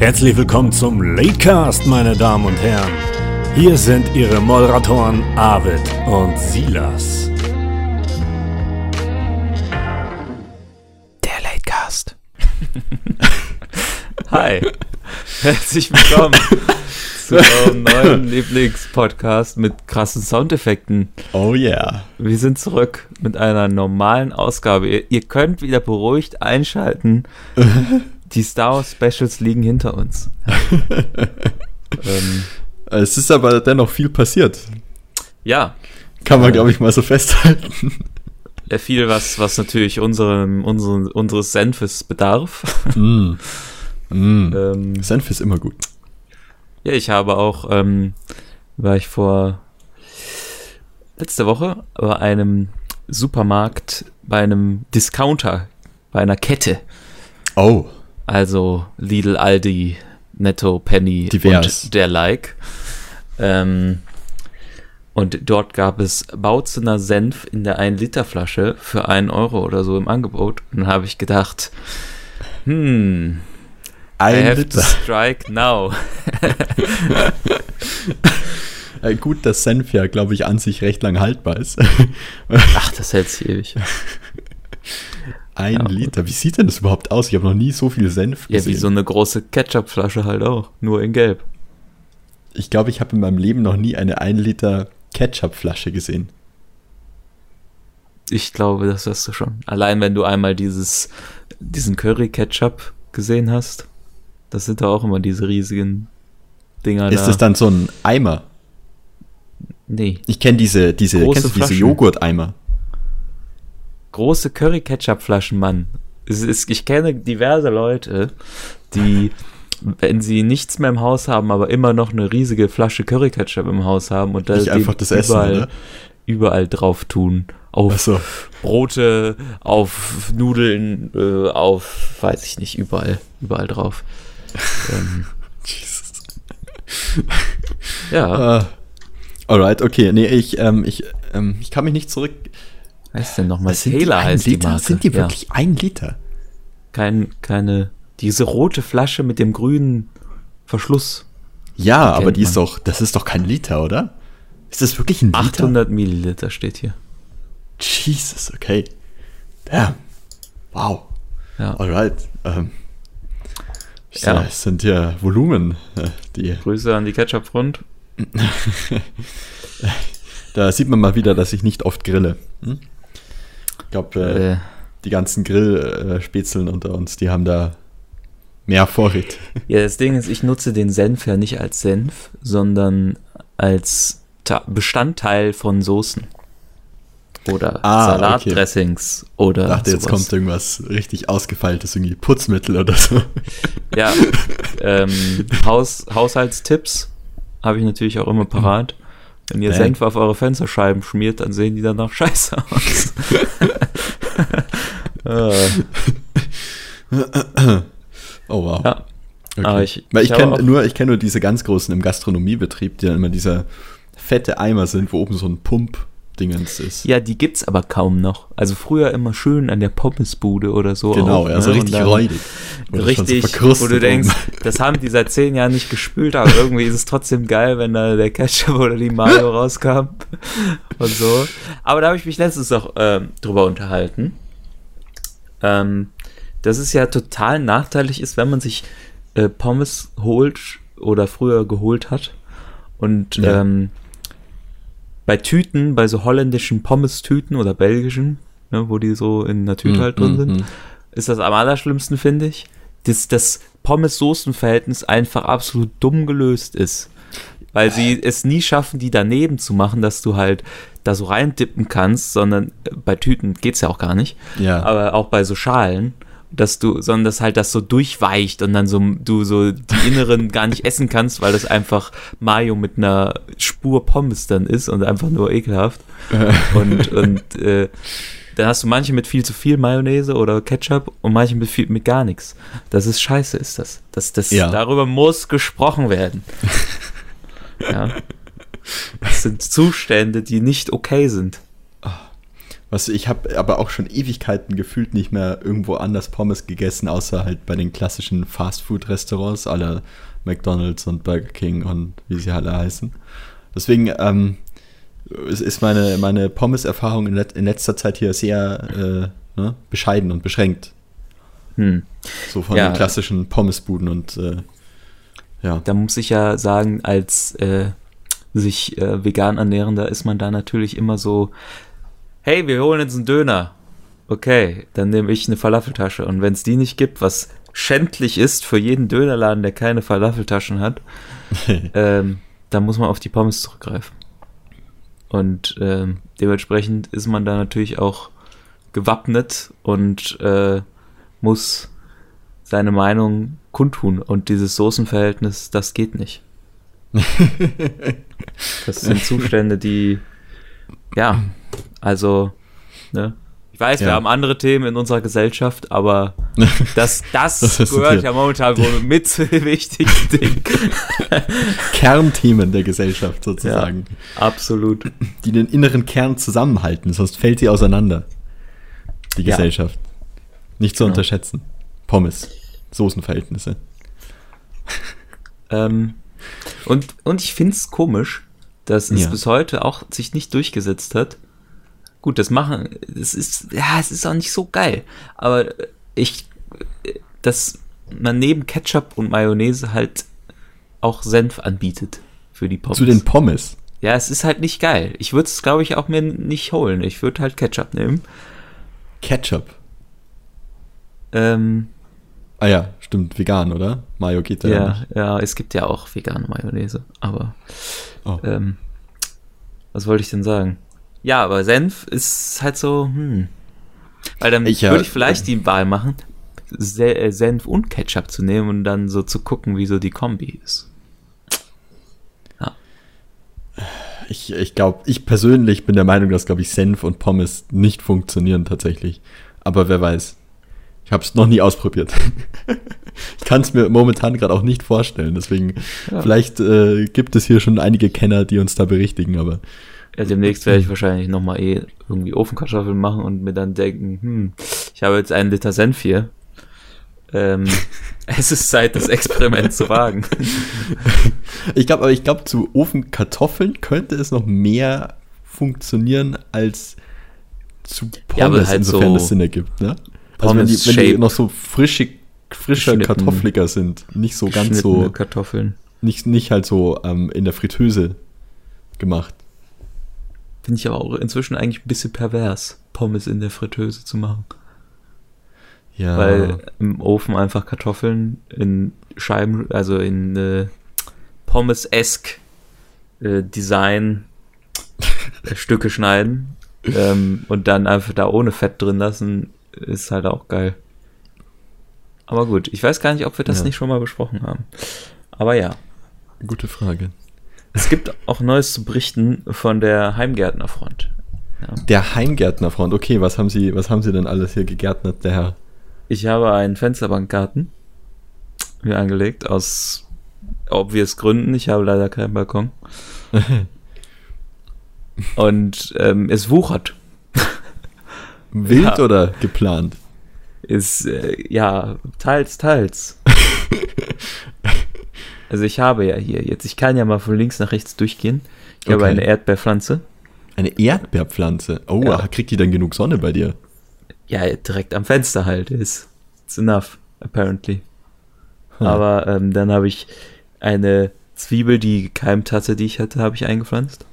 Herzlich willkommen zum Latecast, meine Damen und Herren. Hier sind Ihre Moderatoren Arvid und Silas. Der Latecast. Hi. Herzlich willkommen zu eurem neuen Lieblingspodcast mit krassen Soundeffekten. Oh yeah. Wir sind zurück mit einer normalen Ausgabe. Ihr, ihr könnt wieder beruhigt einschalten. Die Star Wars Specials liegen hinter uns. ähm, es ist aber dennoch viel passiert. Ja. Kann man, glaube ich, mal so festhalten. Viel, was, was natürlich unserem, unseren, unseres Senfes bedarf. Mm. Mm. Ähm, Senf ist immer gut. Ja, ich habe auch, ähm, war ich vor letzte Woche bei einem Supermarkt, bei einem Discounter, bei einer Kette. Oh. Also Lidl, Aldi, Netto, Penny Divers. und der Like. Ähm, und dort gab es Bautzener Senf in der 1-Liter-Flasche für einen Euro oder so im Angebot. Und dann habe ich gedacht, hm, ein I have Liter. to strike now. gut, dass Senf ja, glaube ich, an sich recht lang haltbar ist. Ach, das hält sich ewig. Ein ja. Liter. Wie sieht denn das überhaupt aus? Ich habe noch nie so viel Senf gesehen. Ja, wie so eine große Ketchupflasche halt auch, nur in Gelb. Ich glaube, ich habe in meinem Leben noch nie eine 1 Liter Ketchupflasche gesehen. Ich glaube, das hast du schon. Allein wenn du einmal dieses, diesen Curry-Ketchup gesehen hast, das sind da auch immer diese riesigen Dinger. Ist da. das dann so ein Eimer? Nee. Ich kenne diese, diese, Große kennst du diese Flaschen. Joghurt-Eimer? Große Curry-Ketchup-Flaschen, Mann. Ist, ich kenne diverse Leute, die, wenn sie nichts mehr im Haus haben, aber immer noch eine riesige Flasche Curry-Ketchup im Haus haben und da einfach das Essen, überall, oder? überall drauf tun. Auf so. Brote, auf Nudeln, äh, auf, weiß ich nicht, überall, überall drauf. ähm, Jesus. ja. Uh, alright, okay. Nee, ich, ähm, ich, ähm, ich kann mich nicht zurück. Was heißt denn nochmal? Die Taylor ein heißt die Liter? Marke. Sind die Ja. wirklich ein Liter? Kein, keine, diese rote Flasche mit dem grünen Verschluss. Ja, Die aber die ist man. doch, das ist doch kein Liter, oder? Ist das wirklich ein Liter? 800 Milliliter steht hier. Jesus, okay. Damn. Wow. Ja. Alright. Ähm, Ja. ja. Es sind ja Volumen, äh, die. Grüße an die Ketchup-Front. Da sieht man mal wieder, dass ich nicht oft grille. Hm? Ich glaube, äh, Äh, die ganzen Grillspätzeln unter uns, die haben da mehr Vorräte. ja, das Ding ist, ich nutze den Senf ja nicht als Senf, sondern als Ta Bestandteil von Soßen. Oder Ah, okay. Salatdressings oder Ich dachte, jetzt sowas. kommt irgendwas richtig ausgefeiltes, irgendwie Putzmittel oder so. Ja, ähm, Haus, Haushaltstipps habe ich natürlich auch immer parat. Wenn ihr. Senf auf eure Fensterscheiben schmiert, dann sehen die danach scheiße aus. Oh wow. ja, Okay. aber ich, Weil ich habe kenne nur, ich kenn nur diese ganz großen im Gastronomiebetrieb, die dann immer dieser fette Eimer sind, wo oben so ein Pump-Dingens ist. Ja, die gibt's aber kaum noch. Also früher immer schön an der Pommesbude oder so. genau, auch, ja, so ne? richtig räudig. So Richtig, verkrustet wo du denkst, das haben die seit zehn Jahren nicht gespült, aber irgendwie ist es trotzdem geil, wenn da der Ketchup oder die Mayo rauskam und so. Aber da habe ich mich letztens noch ähm, drüber unterhalten, ähm, dass es ja total nachteilig ist, wenn man sich äh, Pommes holt oder früher geholt hat und Ja. ähm, bei Tüten, bei so holländischen Pommes-Tüten oder belgischen, ne, wo die so in der Tüte Mm, halt drin mm, sind, mm. ist das am allerschlimmsten, finde ich, dass das Pommes-Soßen-Verhältnis einfach absolut dumm gelöst ist. Weil sie es nie schaffen, die daneben zu machen, dass du halt da so reindippen kannst, sondern äh, bei Tüten geht's ja auch gar nicht. Ja. Aber auch bei so Schalen, dass du, sondern dass halt das so durchweicht und dann so du so die inneren gar nicht essen kannst, weil das einfach Mayo mit einer Spur Pommes dann ist und einfach nur ekelhaft. Und, und äh, dann hast du manche mit viel zu viel Mayonnaise oder Ketchup und manche mit, viel, mit gar nichts. Das ist scheiße, ist das. das, das Ja. Darüber muss gesprochen werden. ja. Das sind Zustände, die nicht okay sind. Was ich habe aber auch schon Ewigkeiten gefühlt nicht mehr irgendwo anders Pommes gegessen, außer halt bei den klassischen Fastfood-Restaurants aller McDonald's und Burger King und wie sie alle heißen. Deswegen ähm, ist meine, meine Pommes-Erfahrung in, in, letzter Zeit hier sehr äh, ne, bescheiden und beschränkt. Hm. So von Ja. den klassischen Pommesbuden und äh, ja. Da muss ich ja sagen, als äh, sich äh, vegan ernährender ist man da natürlich immer so, hey, wir holen jetzt einen Döner. Okay, dann nehme ich eine Falafeltasche. Und wenn es die nicht gibt, was schändlich ist für jeden Dönerladen, der keine Falafeltaschen hat, ähm, dann muss man auf die Pommes zurückgreifen. Und ähm, dementsprechend ist man da natürlich auch gewappnet und äh, muss seine Meinung kundtun. Und dieses Soßenverhältnis, das geht nicht. das sind Zustände, die, ja, also, ne? Ich weiß, wir Ja. haben andere Themen in unserer Gesellschaft, aber das, das, Das gehört ja momentan wohl mit zu den wichtigsten Dingen. Kernthemen der Gesellschaft sozusagen, Absolut. die den inneren Kern zusammenhalten, sonst fällt sie auseinander. Die Ja. Gesellschaft. Nicht zu Genau. unterschätzen. Pommes, Soßenverhältnisse. Ähm, und, und ich finde es komisch, dass es Ja. bis heute auch sich nicht durchgesetzt hat. Gut, das machen, es ist, ja, es ist auch nicht so geil. Aber ich, dass man neben Ketchup und Mayonnaise halt auch Senf anbietet für die Pommes. Zu den Pommes. ja, es ist halt nicht geil. Ich würde es, glaube ich, auch mir nicht holen. Ich würde halt Ketchup nehmen. Ketchup. Ähm, Ah ja, stimmt, vegan, oder? Mayo geht da ja, ja, ja, es gibt ja auch vegane Mayonnaise, aber Oh. Ähm, was wollte ich denn sagen? Ja, aber Senf ist halt so, hm. Weil dann Ich, ja, würde ich vielleicht die Wahl machen, äh, Senf und Ketchup zu nehmen und dann so zu gucken, wie so die Kombi ist. Ich, ich glaube, ich persönlich bin der Meinung, dass, glaube ich, Senf und Pommes nicht funktionieren tatsächlich. Aber wer weiß. Ich habe es noch nie ausprobiert. ich kann es mir momentan gerade auch nicht vorstellen. Deswegen, Ja. vielleicht äh, gibt es hier schon einige Kenner, die uns da berichtigen. Aber Ja, demnächst werde ich wahrscheinlich nochmal eh irgendwie Ofenkartoffeln machen und mir dann denken, hm, ich habe jetzt einen Liter Senf hier. Ähm, es ist Zeit, das Experiment zu wagen. ich glaube, aber ich glaube, zu Ofenkartoffeln könnte es noch mehr funktionieren als zu Pommes, Ja, aber halt insofern so es Sinn ergibt. Ne? Also wenn die, wenn die noch so frische, frischer Geschnitten. kartoffeliger sind, nicht so ganz so Kartoffeln. nicht, nicht halt so ähm, in der Fritteuse gemacht. Finde ich aber auch inzwischen eigentlich ein bisschen pervers, Pommes in der Fritteuse zu machen. Ja. Weil im Ofen einfach Kartoffeln in Scheiben, also in äh, Pommes-esque äh, Design äh, Stücke schneiden ähm, und dann einfach da ohne Fett drin lassen, ist halt auch geil. Aber gut, ich weiß gar nicht, ob wir das Ja. nicht schon mal besprochen haben. Aber ja, Gute Frage. Es gibt auch Neues zu berichten von der Heimgärtnerfront. Ja. Der Heimgärtnerfreund. Okay, was haben Sie, was haben Sie denn alles hier gegärtnet, der Herr? Ich habe einen Fensterbankgarten mir angelegt aus obvious Gründen. Ich habe leider keinen Balkon. Und ähm, es wuchert. Wild Ja. oder geplant? Ist, äh, ja, teils, teils. also ich habe ja hier jetzt, ich kann ja mal von links nach rechts durchgehen. Ich habe Okay. eine Erdbeerpflanze. Eine Erdbeerpflanze. Oh, Ja. kriegt die dann genug Sonne bei dir? Ja, direkt am Fenster halt. Ist it's enough, apparently. Hm. Aber ähm, dann habe ich eine Zwiebel, die gekeimt hatte, die ich hatte, habe ich eingepflanzt.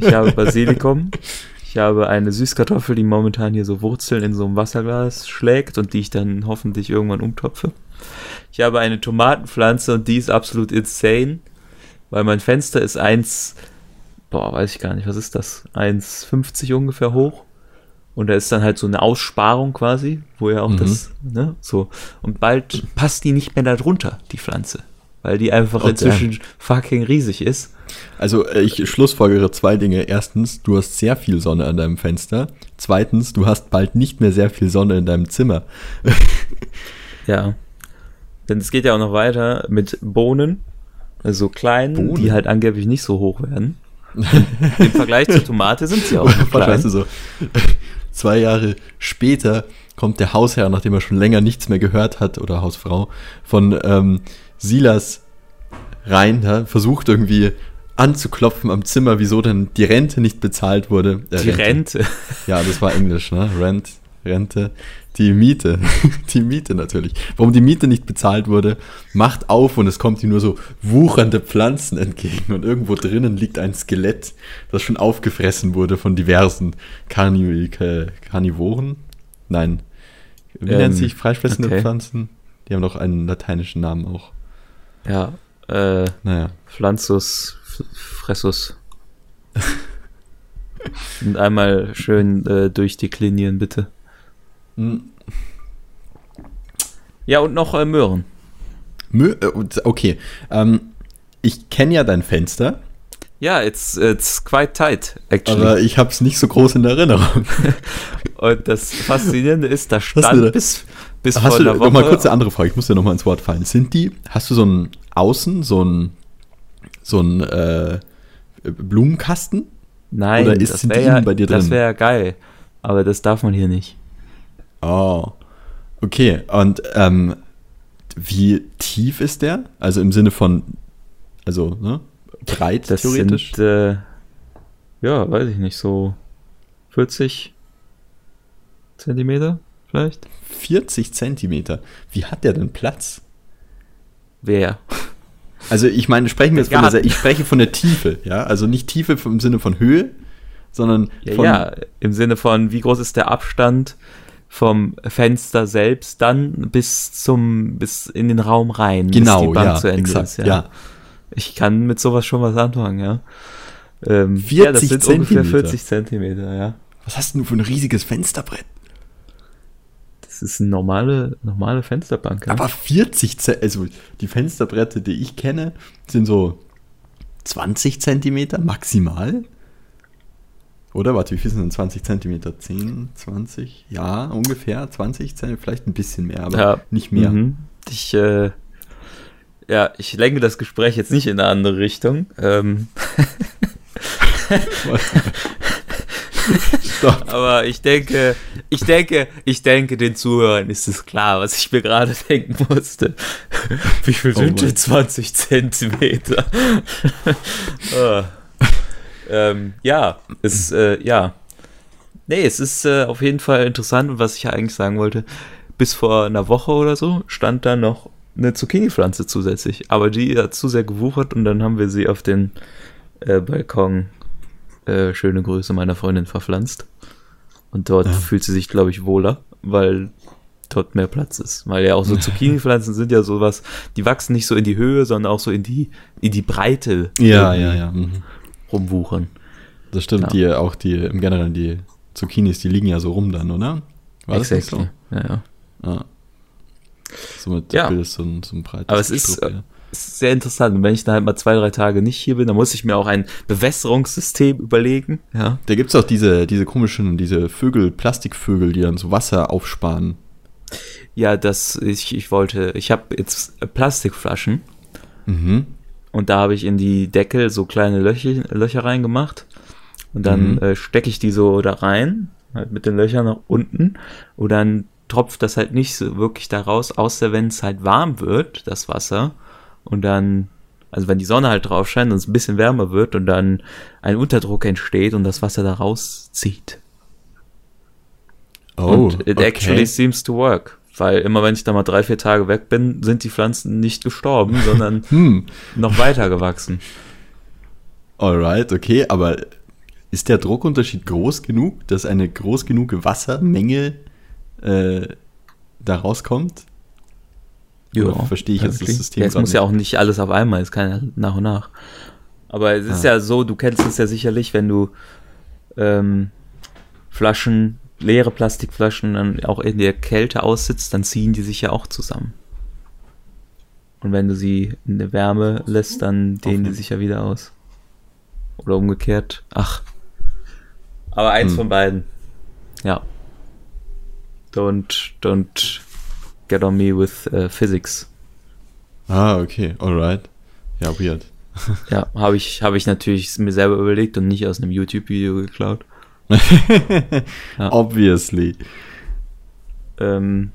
Ich habe Basilikum. Ich habe eine Süßkartoffel, die momentan hier so Wurzeln in so einem Wasserglas schlägt und die ich dann hoffentlich irgendwann umtopfe. Ich habe eine Tomatenpflanze und die ist absolut insane, weil mein Fenster ist eins, boah, weiß ich gar nicht, was ist das? 1,50 ungefähr hoch. Und da ist dann halt so eine Aussparung quasi, wo ja auch Mhm. das, ne, so. Und bald passt die nicht mehr da drunter, die Pflanze. Weil die einfach Oh, inzwischen fucking riesig ist. Also äh, ich schlussfolgere zwei Dinge. Erstens, du hast sehr viel Sonne an deinem Fenster. Zweitens, du hast bald nicht mehr sehr viel Sonne in deinem Zimmer. Ja. Denn es geht ja auch noch weiter mit Bohnen. Also kleinen, Bohnen? die halt angeblich nicht so hoch werden. Im Vergleich zur Tomate sind sie auch noch klein. Weißt du, so, zwei Jahre später kommt der Hausherr, nachdem er schon länger nichts mehr gehört hat, oder Hausfrau, von ähm, Silas rein, ja, versucht irgendwie anzuklopfen am Zimmer, wieso denn die Rente nicht bezahlt wurde. Äh, Die Rente. Ja, das war Englisch, ne? Rent, Rente. Die Miete. Die Miete natürlich. Warum die Miete nicht bezahlt wurde, macht auf und es kommt ihm nur so wuchernde Pflanzen entgegen und irgendwo drinnen liegt ein Skelett, das schon aufgefressen wurde von diversen Karni Karnivoren. Nein. Wie Ähm, nennt sich fleischfressende okay. Pflanzen? Die haben doch einen lateinischen Namen auch. Ja, äh, Naja. Pflanzus, Fressus. Und einmal schön äh, durchdeklinieren, bitte. Hm. Ja, und noch äh, Möhren. Mö äh, okay. Ähm, ich kenne ja dein Fenster, Ja, it's, it's quite tight, actually. aber ich habe es nicht so groß in Erinnerung. und das Faszinierende ist, da du da? stand bis, bis Hast vor du einer noch mal Woche. kurz eine andere Frage? Ich muss dir noch mal ins Wort fallen. Sind die? Hast du so ein Außen, so ein so ein äh, Blumenkasten? Nein, oder ist- das wäre ja, bei dir das drin? wäre geil. Aber das darf man hier nicht. Oh, okay. Und ähm, wie tief ist der? Also im Sinne von, also ne, breit Das theoretisch? sind, äh, ja, weiß ich nicht, so 40 Zentimeter vielleicht? 40 Zentimeter. Wie hat der denn Platz? Wer? Also ich meine, sprechen wir jetzt von der, ich spreche von der Tiefe, ja, also nicht Tiefe im Sinne von Höhe, sondern Ja, von ja, im Sinne von, wie groß ist der Abstand vom Fenster selbst dann bis zum, bis in den Raum rein, bis genau, die Bank ja, zu Ende exakt, ist. ja. Ich kann mit sowas schon was anfangen, ja. Ähm, 40 ja, das sind ungefähr Zentimeter. 40 Zentimeter, ja. Was hast denn du für ein riesiges Fensterbrett? Das ist eine normale, normale Fensterbank. Ja? Aber 40 Zentimeter, also die Fensterbretter, die ich kenne, sind so 20 Zentimeter maximal. Oder warte, wie viel sind denn 20 Zentimeter? 10, 20? Ja, ungefähr 20 Zentimeter, vielleicht ein bisschen mehr, aber Ja. nicht mehr. Mhm. Ich, äh, ja, ich lenke das Gespräch jetzt nicht in eine andere Richtung. Ähm, aber ich denke, ich denke, ich denke, den Zuhörern ist es klar, was ich mir gerade denken musste. Wie viel Oh sind denn 20 Zentimeter? Ah. Ähm, ja, es, äh, ja. Nee, es ist äh, auf jeden Fall interessant und was ich ja eigentlich sagen wollte, bis vor einer Woche oder so stand da noch eine Zucchini-Pflanze zusätzlich, aber die hat zu sehr gewuchert und dann haben wir sie auf den äh, Balkon, äh, schöne Grüße meiner Freundin, verpflanzt. Und dort Ja. fühlt sie sich, glaube ich, wohler, weil dort mehr Platz ist. Weil ja auch so Zucchini-Pflanzen sind ja sowas, die wachsen nicht so in die Höhe, sondern auch so in die, in die Breite Ja, irgendwie ja, ja. mhm. Rumwuchern. Das stimmt, Ja. die auch die im Generellen die Zucchinis, die liegen ja so rum dann, oder? War das nicht so? Ja, ja. Ja. Somit Ja. bildest so ein, so ein breites Aber es ist, ja. Ist sehr interessant. Und wenn ich dann halt mal zwei, drei Tage nicht hier bin, dann muss ich mir auch ein Bewässerungssystem überlegen. Ja. Da gibt es auch diese, diese komischen, diese Vögel, Plastikvögel, die dann so Wasser aufsparen. Ja, das, ich, ich wollte, ich habe jetzt äh, Plastikflaschen Mhm. Und da habe ich in die Deckel so kleine Löcher, Löcher reingemacht. Und dann Mhm. äh, stecke ich die so da rein, halt mit den Löchern nach unten. Und dann tropft das halt nicht so wirklich da raus, außer wenn es halt warm wird, das Wasser. Und dann, also wenn die Sonne halt drauf scheint und es ein bisschen wärmer wird und dann ein Unterdruck entsteht und das Wasser da rauszieht. Oh, und it actually seems to work. Weil immer wenn ich da mal drei, vier Tage weg bin, sind die Pflanzen nicht gestorben, sondern Hm, noch weiter gewachsen. alright, okay, aber ist der Druckunterschied groß genug, dass eine groß genug Wassermenge äh, da rauskommt? Oder verstehe ich jetzt das. System Ja, es muss ja nicht? auch nicht alles auf einmal, es kann ja nach und nach. Aber es ist Ah. ja so, du kennst es ja sicherlich, wenn du ähm, Flaschen, leere Plastikflaschen dann auch in der Kälte aussitzt, dann ziehen die sich ja auch zusammen. Und wenn du sie in der Wärme lässt, dann dehnen die sich ja wieder aus. Oder umgekehrt. Ach. Aber eins Hm. von beiden. Ja. Don't, don't get on me with äh, physics. Ah, okay, alright. Ja, weird. Ja, habe ich, hab ich natürlich mir selber überlegt und nicht aus einem YouTube-Video geklaut. Ja. Obviously. Ähm,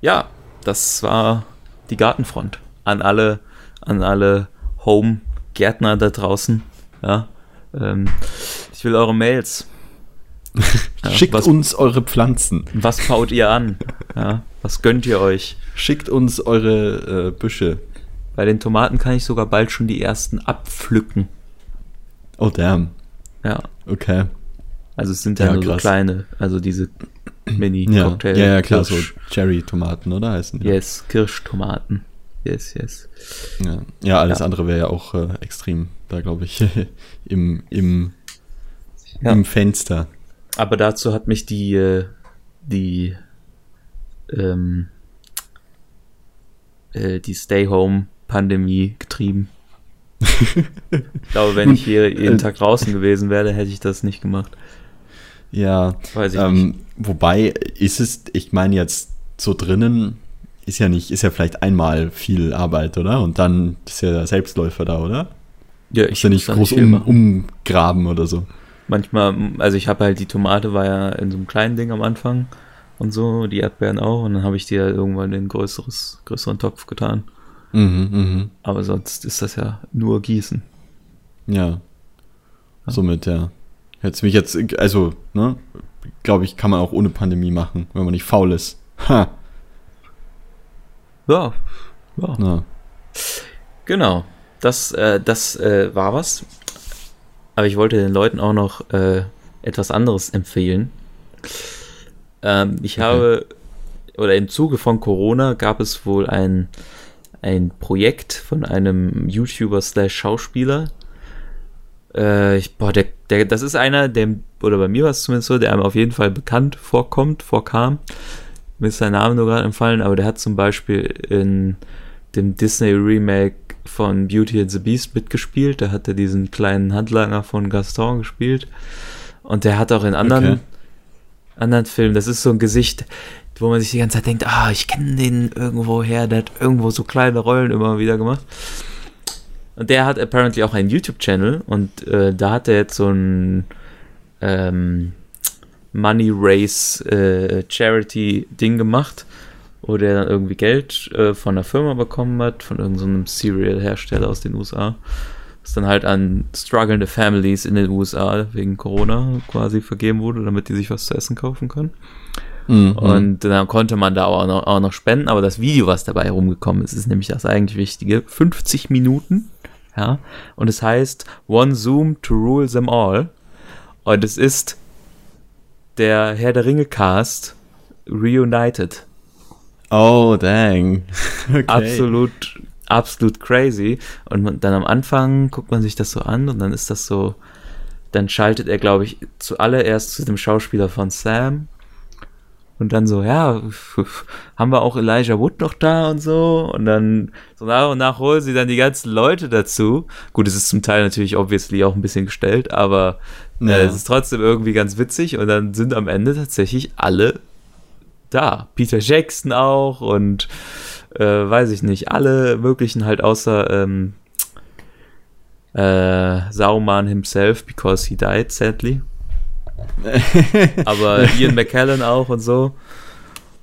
ja, das war die Gartenfront. An alle, an alle Home-Gärtner da draußen. Ja, ähm, ich will eure Mails. Ja, Schickt was, uns eure Pflanzen. was baut ihr an? Ja, was gönnt ihr euch? Schickt uns eure äh, Büsche. Bei den Tomaten kann ich sogar bald schon die ersten abpflücken. Oh, damn. Ja, Okay. Also es sind ja, Ja, nur so kleine, also diese Ja, Mini-Cocktail. ja, ja, klar, so Kirsch, Cherry-Tomaten, oder? Heißen die? yes, Kirschtomaten. Yes, yes. Ja, ja alles Ja. andere wäre ja auch äh, extrem, da glaube ich, im, im, Ja. im Fenster. Aber dazu hat mich die, äh, die, ähm, äh, die Stay-Home-Pandemie getrieben. ich glaube, wenn ich hier jeden Tag draußen gewesen wäre, hätte ich das nicht gemacht. Ja, Weiß ich nicht. ähm, wobei ist es, ich meine jetzt so drinnen, ist ja nicht, ist ja vielleicht einmal viel Arbeit, oder? Und dann ist ja der Selbstläufer da, oder? Ja, Ist ja nicht muss groß viel um, umgraben oder so. Manchmal, also ich habe halt die Tomate war ja in so einem kleinen Ding am Anfang und so, die Erdbeeren auch und dann habe ich die halt irgendwann in größeres, größeren Topf getan. Mhm, mhm. Aber sonst ist das ja nur Gießen. Ja. Somit, ja. Hätte mich jetzt, also, ne, glaube ich, kann man auch ohne Pandemie machen, wenn man nicht faul ist. Ha, Ja, ja. na. Genau. Das, äh, das äh, war was. Aber ich wollte den Leuten auch noch äh, etwas anderes empfehlen. Ähm, ich Okay. habe, oder im Zuge von Corona gab es wohl ein, ein Projekt von einem YouTuber slash Schauspieler. Äh, ich, boah, der, der, das ist einer, der, oder bei mir war es zumindest so, der einem auf jeden Fall bekannt vorkommt, vorkam. Mir ist sein Name nur gerade entfallen, aber der hat zum Beispiel in dem Disney Remake von Beauty and the Beast mitgespielt. Da hat er diesen kleinen Handlanger von Gaston gespielt. Und der hat auch in anderen, Okay. anderen Filmen, das ist so ein Gesicht, wo man sich die ganze Zeit denkt, ah, ich kenne den irgendwo her, der hat irgendwo so kleine Rollen immer wieder gemacht. Und der hat apparently auch einen YouTube-Channel und äh, da hat er jetzt so ein ähm, Money Race äh, Charity Ding gemacht, wo der dann irgendwie Geld äh, von einer Firma bekommen hat, von irgendeinem Cereal-Hersteller aus den USA. Das dann halt an strugglende Families in den USA wegen Corona quasi vergeben wurde, damit die sich was zu essen kaufen können. Mhm. Und dann konnte man da auch noch, auch noch spenden, aber das Video, was dabei herumgekommen ist, ist nämlich das eigentlich Wichtige. 50 Minuten, ja, und es heißt One Zoom to Rule Them All. Und es ist der Herr der Ringe Cast reunited. Oh, dang. Okay. Absolut, absolut crazy. Und dann am Anfang guckt man sich das so an und dann ist das so, dann schaltet er, glaube ich, zuallererst zu dem Schauspieler von Sam. Und dann so, ja, haben wir auch Elijah Wood noch da und so. Und dann so nach und nach holen sie dann die ganzen Leute dazu. Gut, es ist zum Teil natürlich obviously auch ein bisschen gestellt, aber Ja. äh, es ist trotzdem irgendwie ganz witzig. Und dann sind am Ende tatsächlich alle da. Peter Jackson auch und äh, weiß ich nicht, alle möglichen halt außer ähm, äh, Sauron himself, because he died, sadly. Aber Ian McKellen auch und so.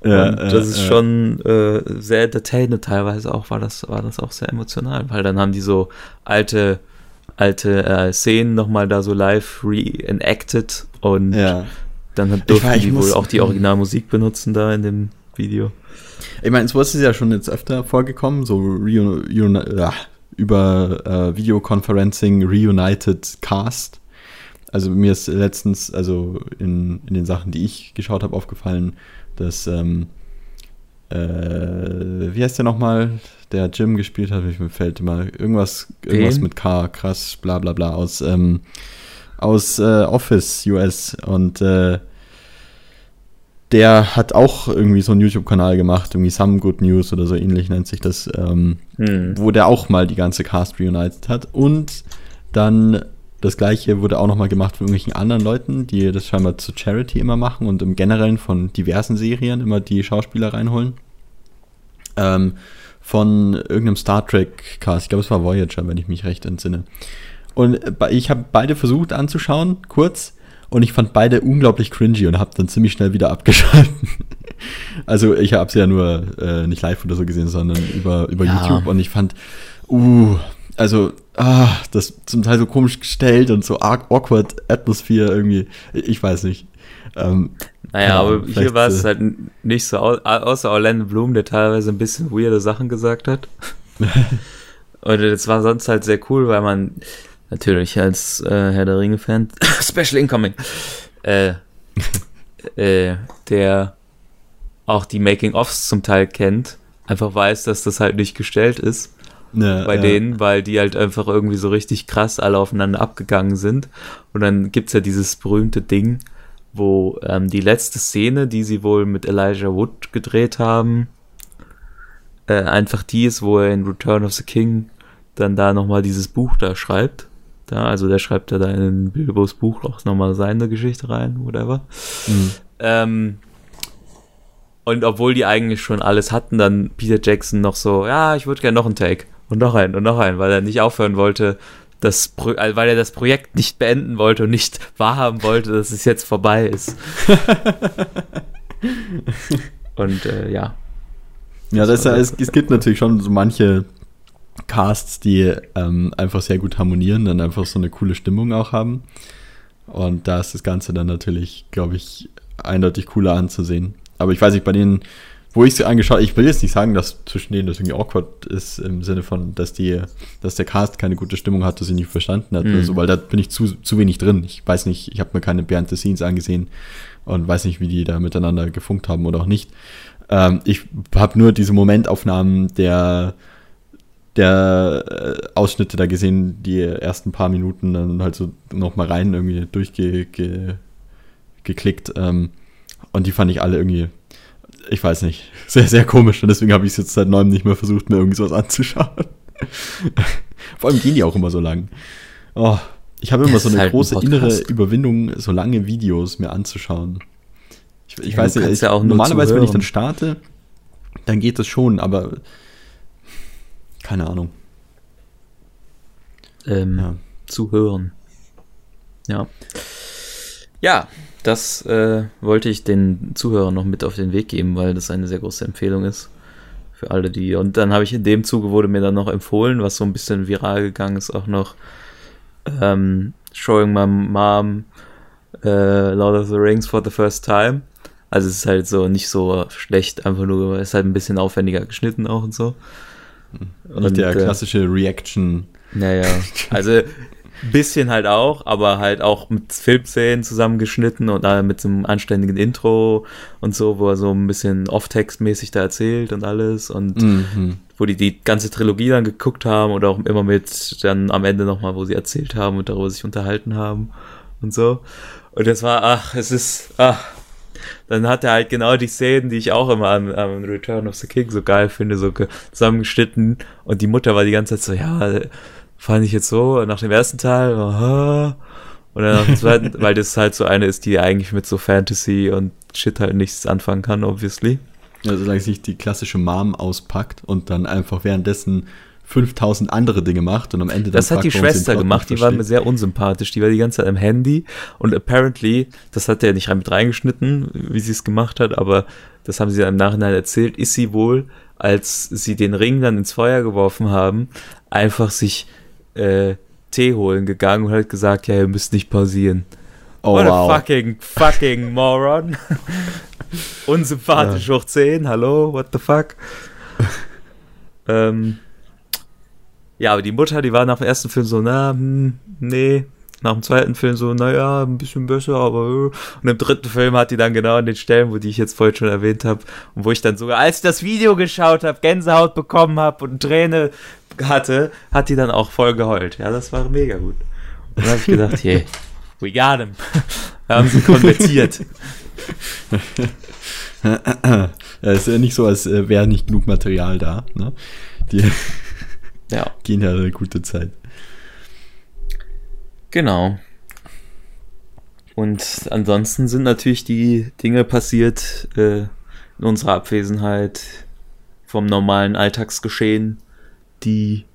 Ja, und äh, das ist äh. schon äh, sehr entertainend teilweise auch, war das, war das auch sehr emotional, weil dann haben die so alte, alte äh, Szenen nochmal da so live reenacted und Ja. dann Ich durften war- ich die wohl auch die Originalmusik benutzen da in dem Video. Ich meine, sowas ist ja schon jetzt öfter vorgekommen, so Reun ja, über äh, Videoconferencing Reunited Cast. Also mir ist letztens, also in, in den Sachen, die ich geschaut habe, aufgefallen, dass, ähm, äh, wie heißt der nochmal, der Jim gespielt hat, mir fällt immer irgendwas, irgendwas mit K, krass, bla bla bla, aus, ähm, aus äh, Office US und äh, der hat auch irgendwie so einen YouTube-Kanal gemacht, irgendwie Some Good News oder so ähnlich nennt sich das, ähm, Hm. wo der auch mal die ganze Cast reunited hat. Und dann das gleiche wurde auch nochmal gemacht von irgendwelchen anderen Leuten, die das scheinbar zu Charity immer machen und im Generellen von diversen Serien immer die Schauspieler reinholen. Ähm, von irgendeinem Star Trek Cast. Ich glaube, es war Voyager, wenn ich mich recht entsinne. Und ich habe beide versucht anzuschauen, kurz, und ich fand beide unglaublich cringy und habe dann ziemlich schnell wieder abgeschalten. also ich habe sie ja nur äh, nicht live oder so gesehen, sondern über, über ja. YouTube und ich fand, uh, also ah, das zum Teil so komisch gestellt und so awkward Atmosphäre irgendwie. Ich weiß nicht. Ähm, naja, ja, aber hier war es äh, halt nicht so, außer Orlando Bloom, der teilweise ein bisschen weirde Sachen gesagt hat. und das war sonst halt sehr cool, weil man natürlich als äh, Herr der Ringe-Fan, Special Incoming, äh, äh, der auch die Making-ofs zum Teil kennt, einfach weiß, dass das halt nicht gestellt ist ja, bei ja. denen, weil die halt einfach irgendwie so richtig krass alle aufeinander abgegangen sind. Und dann gibt es ja dieses berühmte Ding, wo ähm, die letzte Szene, die sie wohl mit Elijah Wood gedreht haben, äh, einfach die ist, wo er in Return of the King dann da nochmal dieses Buch da schreibt. Da, also der schreibt ja da in Bilbos Buch auch nochmal seine Geschichte rein, whatever. Mhm. Ähm, und obwohl die eigentlich schon alles hatten, dann Peter Jackson noch so, ja, ich würde gerne noch einen Take und noch einen und noch einen, weil er nicht aufhören wollte, das Pro äh, weil er das Projekt nicht beenden wollte und nicht wahrhaben wollte, dass es jetzt vorbei ist. und äh, ja. Ja, das, das, es, es gibt natürlich schon so manche Casts, die ähm, einfach sehr gut harmonieren, dann einfach so eine coole Stimmung auch haben. Und da ist das Ganze dann natürlich, glaube ich, eindeutig cooler anzusehen. Aber ich weiß nicht, bei denen wo ich sie angeschaut ich will jetzt nicht sagen, dass zwischen denen das irgendwie awkward ist, im Sinne von, dass die, dass der Cast keine gute Stimmung hat, dass sie nicht verstanden hat, mhm. oder so, weil da bin ich zu, zu wenig drin. Ich weiß nicht, ich habe mir keine Behind the Scenes angesehen und weiß nicht, wie die da miteinander gefunkt haben oder auch nicht. Ähm, ich habe nur diese Momentaufnahmen der der äh, Ausschnitte da gesehen, die ersten paar Minuten dann halt so nochmal rein irgendwie durchgeklickt. Ge, ähm, und die fand ich alle irgendwie ich weiß nicht, sehr, sehr komisch. Und deswegen habe ich es jetzt seit neuem nicht mehr versucht, mir irgendwas anzuschauen. Vor allem gehen die auch immer so lang. Oh, ich habe immer so eine halt große ein innere Überwindung, so lange Videos mir anzuschauen. Ich, ich ja, weiß nicht, ich, ja normalerweise, wenn ich dann starte, dann geht das schon, aber keine Ahnung. Ähm, ja. Zu hören. Ja. Ja, das äh, wollte ich den Zuhörern noch mit auf den Weg geben, weil das eine sehr große Empfehlung ist für alle die. Und dann habe ich in dem Zuge wurde mir dann noch empfohlen, was so ein bisschen viral gegangen ist, auch noch ähm, Showing My Mom äh, Lord of the Rings for the first time. Also es ist halt so nicht so schlecht, einfach nur, es ist halt ein bisschen aufwendiger geschnitten auch und so. Und, und der äh, klassische Reaction. Naja, also Bisschen halt auch, aber halt auch mit Filmszenen zusammengeschnitten und äh, mit so einem anständigen Intro und so, wo er so ein bisschen off-text-mäßig da erzählt und alles und mhm. wo die die ganze Trilogie dann geguckt haben oder auch immer mit dann am Ende nochmal, wo sie erzählt haben und darüber sich unterhalten haben und so. Und das war, ach, es ist, ach, dann hat er halt genau die Szenen, die ich auch immer an, an Return of the King so geil finde, so zusammengeschnitten und die Mutter war die ganze Zeit so, ja, fand ich jetzt so, nach dem ersten Teil, aha, und dann nach dem zweiten, weil das halt so eine ist, die eigentlich mit so Fantasy und Shit halt nichts anfangen kann, obviously. Also solange sich die klassische Mom auspackt und dann einfach währenddessen 5000 andere Dinge macht und am Ende Das hat die Schwester gemacht, die war mir sehr unsympathisch. Die war die ganze Zeit am Handy und apparently, das hat er nicht mit reingeschnitten, wie sie es gemacht hat, aber das haben sie dann im Nachhinein erzählt, ist sie wohl, als sie den Ring dann ins Feuer geworfen haben, einfach sich äh, Tee holen gegangen und hat gesagt, ja, ihr müsst nicht pausieren. Oh, What wow. a fucking, fucking moron. Unsympathisch ja. hoch 10, hallo, what the fuck? ähm, ja, aber die Mutter, die war nach dem ersten Film so, na, hm, nee, nach dem zweiten Film so, naja, ein bisschen besser, aber. Äh. Und im dritten Film hat die dann genau an den Stellen, wo die ich jetzt vorhin schon erwähnt habe, und wo ich dann sogar, als ich das Video geschaut habe, Gänsehaut bekommen habe und Träne hatte, hat die dann auch voll geheult. Ja, das war mega gut. Und dann habe ich gedacht, hey, we got him. Wir haben sie konvertiert. ja, ist ja nicht so, als äh, wäre nicht genug Material da. Ne? Die ja. gehen ja eine gute Zeit. Genau. Und ansonsten sind natürlich die Dinge passiert äh, in unserer Abwesenheit, vom normalen Alltagsgeschehen, die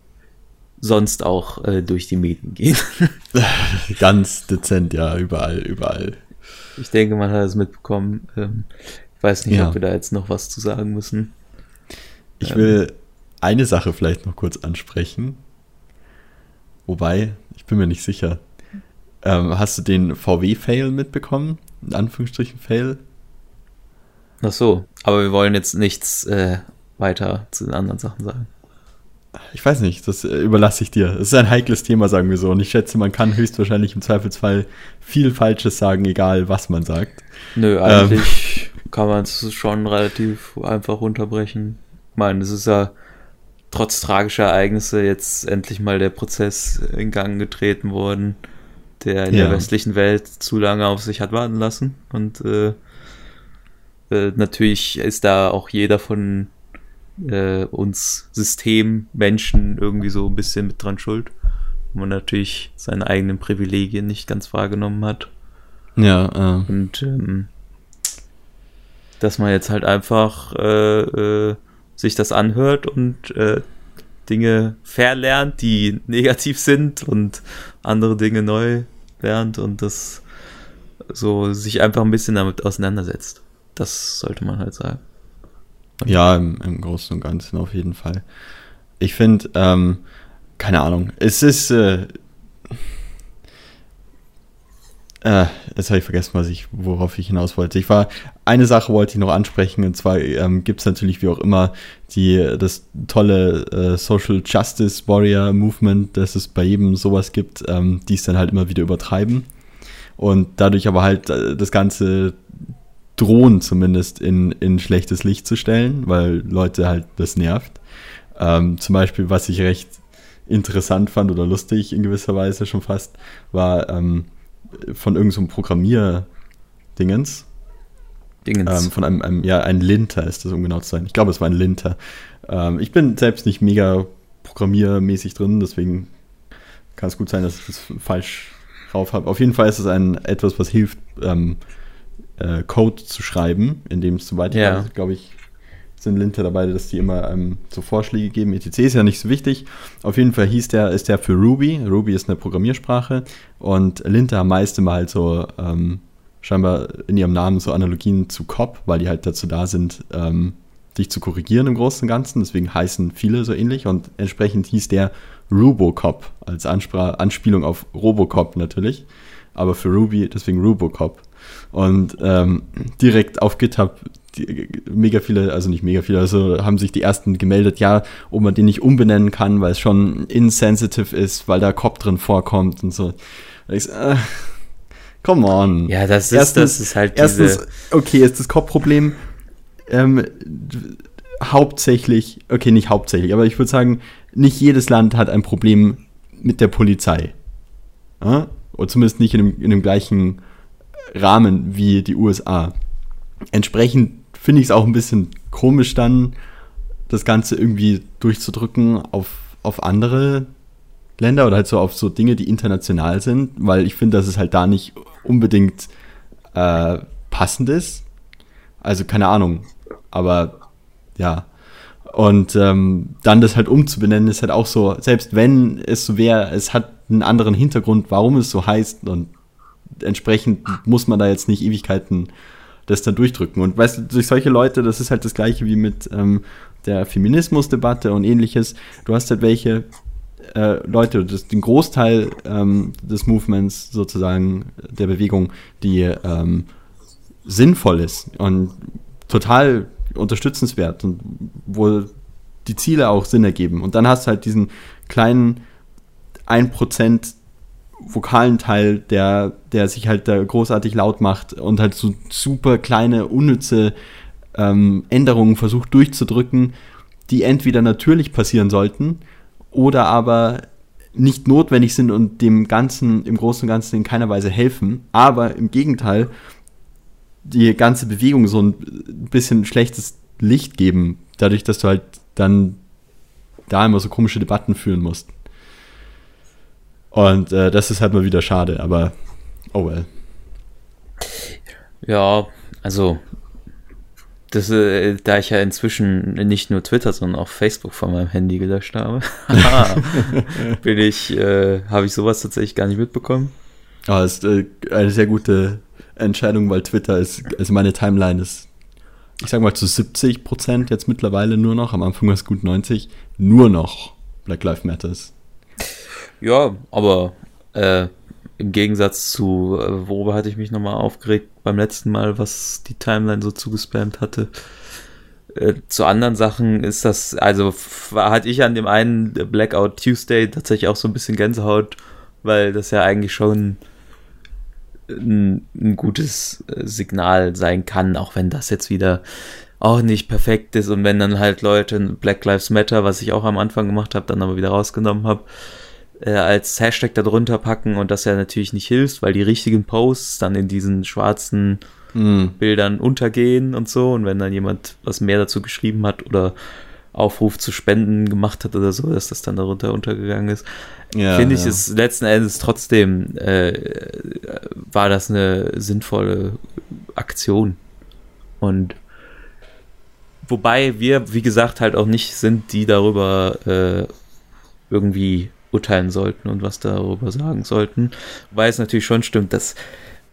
sonst auch äh, durch die Medien gehen. Ganz dezent, ja, überall, überall. Ich denke, man hat es mitbekommen. Ähm, ich weiß nicht, Ja. ob wir da jetzt noch was zu sagen müssen. Ich Ähm. will eine Sache vielleicht noch kurz ansprechen. Wobei, ich bin mir nicht sicher. Ähm, hast du den VW-Fail mitbekommen? In Anführungsstrichen Fail? Ach so, aber wir wollen jetzt nichts äh, weiter zu den anderen Sachen sagen. Ich weiß nicht, das äh, überlasse ich dir. Es ist ein heikles Thema, sagen wir so. Und ich schätze, man kann höchstwahrscheinlich im Zweifelsfall viel Falsches sagen, egal was man sagt. Nö, eigentlich kann man es schon relativ einfach runterbrechen. Ich meine, es ist ja trotz tragischer Ereignisse jetzt endlich mal der Prozess in Gang getreten worden, der in Ja. der westlichen Welt zu lange auf sich hat warten lassen. Und äh, äh, natürlich ist da auch jeder von äh, uns Systemmenschen irgendwie so ein bisschen mit dran schuld. Wo man natürlich seine eigenen Privilegien nicht ganz wahrgenommen hat. Ja, äh, Und ähm, dass man jetzt halt einfach äh, äh, sich das anhört und äh, Dinge verlernt, die negativ sind und andere Dinge neu lernt und das so sich einfach ein bisschen damit auseinandersetzt. Das sollte man halt sagen. Ja im, im Großen und Ganzen auf jeden Fall. Ich finde, ähm, keine Ahnung, es ist. Äh, äh, jetzt habe ich vergessen, was ich, worauf ich hinaus wollte. Ich war, eine Sache wollte ich noch ansprechen, und zwar ähm, gibt es natürlich wie auch immer die, das tolle äh, Social Justice Warrior Movement, dass es bei jedem sowas gibt, ähm, die es dann halt immer wieder übertreiben. Und dadurch aber halt äh, das Ganze drohen zumindest in, in schlechtes Licht zu stellen, weil Leute halt das nervt. Ähm, zum Beispiel, was ich recht interessant fand oder lustig in gewisser Weise schon fast, war ähm, von irgendeinem so Programmier-Dingens, Dingens. ähm, von einem, einem, ja, ein Linter ist das, um genau zu sein. Ich glaube, es war ein Linter. Ähm, ich bin selbst nicht mega programmiermäßig drin, deswegen kann es gut sein, dass ich das falsch drauf habe. Auf jeden Fall ist es ein etwas, was hilft, ähm, äh, Code zu schreiben, in dem es zum Beispiel, Ja. glaube ich, sind Linter dabei, dass die immer ähm, so Vorschläge geben. ETC ist ja nicht so wichtig. Auf jeden Fall hieß der, ist der für Ruby. Ruby ist eine Programmiersprache und Linter haben meist immer halt so ähm, scheinbar in ihrem Namen so Analogien zu COP, weil die halt dazu da sind, ähm, dich zu korrigieren im Großen und Ganzen. Deswegen heißen viele so ähnlich und entsprechend hieß der Rubocop als Anspra Anspielung auf Robocop natürlich, aber für Ruby deswegen Rubocop. Und ähm, direkt auf GitHub die, mega viele, also nicht mega viele, also haben sich die ersten gemeldet, ja, ob man den nicht umbenennen kann, weil es schon insensitive ist, weil da Cop drin vorkommt und so. Und ich so, äh, come on. ja, das ist, das ist halt Erstens, diese. okay, ist das Cop-Problem ähm, hauptsächlich, okay, nicht hauptsächlich, aber ich würde sagen, nicht jedes Land hat ein Problem mit der Polizei. Ja? Oder zumindest nicht in dem, in dem gleichen Rahmen wie die USA. Entsprechend finde ich es auch ein bisschen komisch dann, das Ganze irgendwie durchzudrücken auf, auf andere Länder oder halt so auf so Dinge, die international sind, weil ich finde, dass es halt da nicht unbedingt äh, passend ist. Also keine Ahnung, aber ja. Und ähm, dann das halt umzubenennen, ist halt auch so, selbst wenn es so wäre, es hat einen anderen Hintergrund, warum es so heißt und entsprechend muss man da jetzt nicht Ewigkeiten das dann durchdrücken. Und weißt du, durch solche Leute, das ist halt das gleiche wie mit ähm, der Feminismusdebatte und ähnliches. Du hast halt welche äh, Leute, das, den Großteil ähm, des Movements sozusagen, der Bewegung, die ähm, sinnvoll ist und total unterstützenswert und wo die Ziele auch Sinn ergeben. Und dann hast du halt diesen kleinen 1% vokalen Teil, der, der sich halt da großartig laut macht und halt so super kleine, unnütze ähm, Änderungen versucht durchzudrücken, die entweder natürlich passieren sollten oder aber nicht notwendig sind und dem Ganzen, im Großen und Ganzen in keiner Weise helfen, aber im Gegenteil die ganze Bewegung so ein bisschen schlechtes Licht geben, dadurch, dass du halt dann da immer so komische Debatten führen musst. Und äh, das ist halt mal wieder schade, aber oh well. Ja, also Das, äh, da ich ja inzwischen nicht nur Twitter, sondern auch Facebook von meinem Handy gelöscht habe, bin ich, äh, habe ich sowas tatsächlich gar nicht mitbekommen. Ah, ist äh, eine sehr gute Entscheidung, weil Twitter ist, also meine Timeline ist, ich sag mal zu 70 Prozent jetzt mittlerweile nur noch, am Anfang war es gut 90, nur noch Black Lives Matters. Ja, aber äh, im Gegensatz zu, äh, worüber hatte ich mich nochmal aufgeregt beim letzten Mal, was die Timeline so zugespammt hatte. Äh, zu anderen Sachen ist das, also hatte ich an dem einen Blackout Tuesday tatsächlich auch so ein bisschen Gänsehaut, weil das ja eigentlich schon ein, ein gutes äh, Signal sein kann, auch wenn das jetzt wieder auch nicht perfekt ist und wenn dann halt Leute Black Lives Matter, was ich auch am Anfang gemacht habe, dann aber wieder rausgenommen habe, äh, als Hashtag darunter packen und das ja natürlich nicht hilft, weil die richtigen Posts dann in diesen schwarzen mm. Bildern untergehen und so und wenn dann jemand was mehr dazu geschrieben hat oder Aufruf zu Spenden gemacht hat oder so, dass das dann darunter untergegangen ist. Ja, Finde ich ja. es letzten Endes trotzdem äh, war das eine sinnvolle Aktion. Und wobei wir, wie gesagt, halt auch nicht sind, die darüber äh, irgendwie urteilen sollten und was darüber sagen sollten. Weil es natürlich schon stimmt, dass,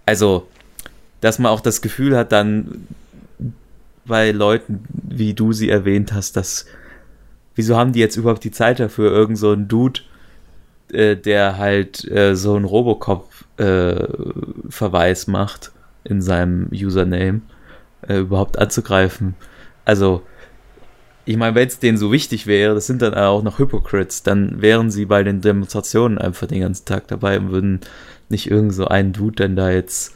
also, dass man auch das Gefühl hat, dann bei Leuten, wie du sie erwähnt hast, dass wieso haben die jetzt überhaupt die Zeit dafür, irgend so ein Dude, äh, der halt äh, so ein Robocop-Verweis äh, macht in seinem Username, äh, überhaupt anzugreifen. Also, ich meine, wenn es denen so wichtig wäre, das sind dann auch noch Hypocrites, dann wären sie bei den Demonstrationen einfach den ganzen Tag dabei und würden nicht irgend so einen Dude denn da jetzt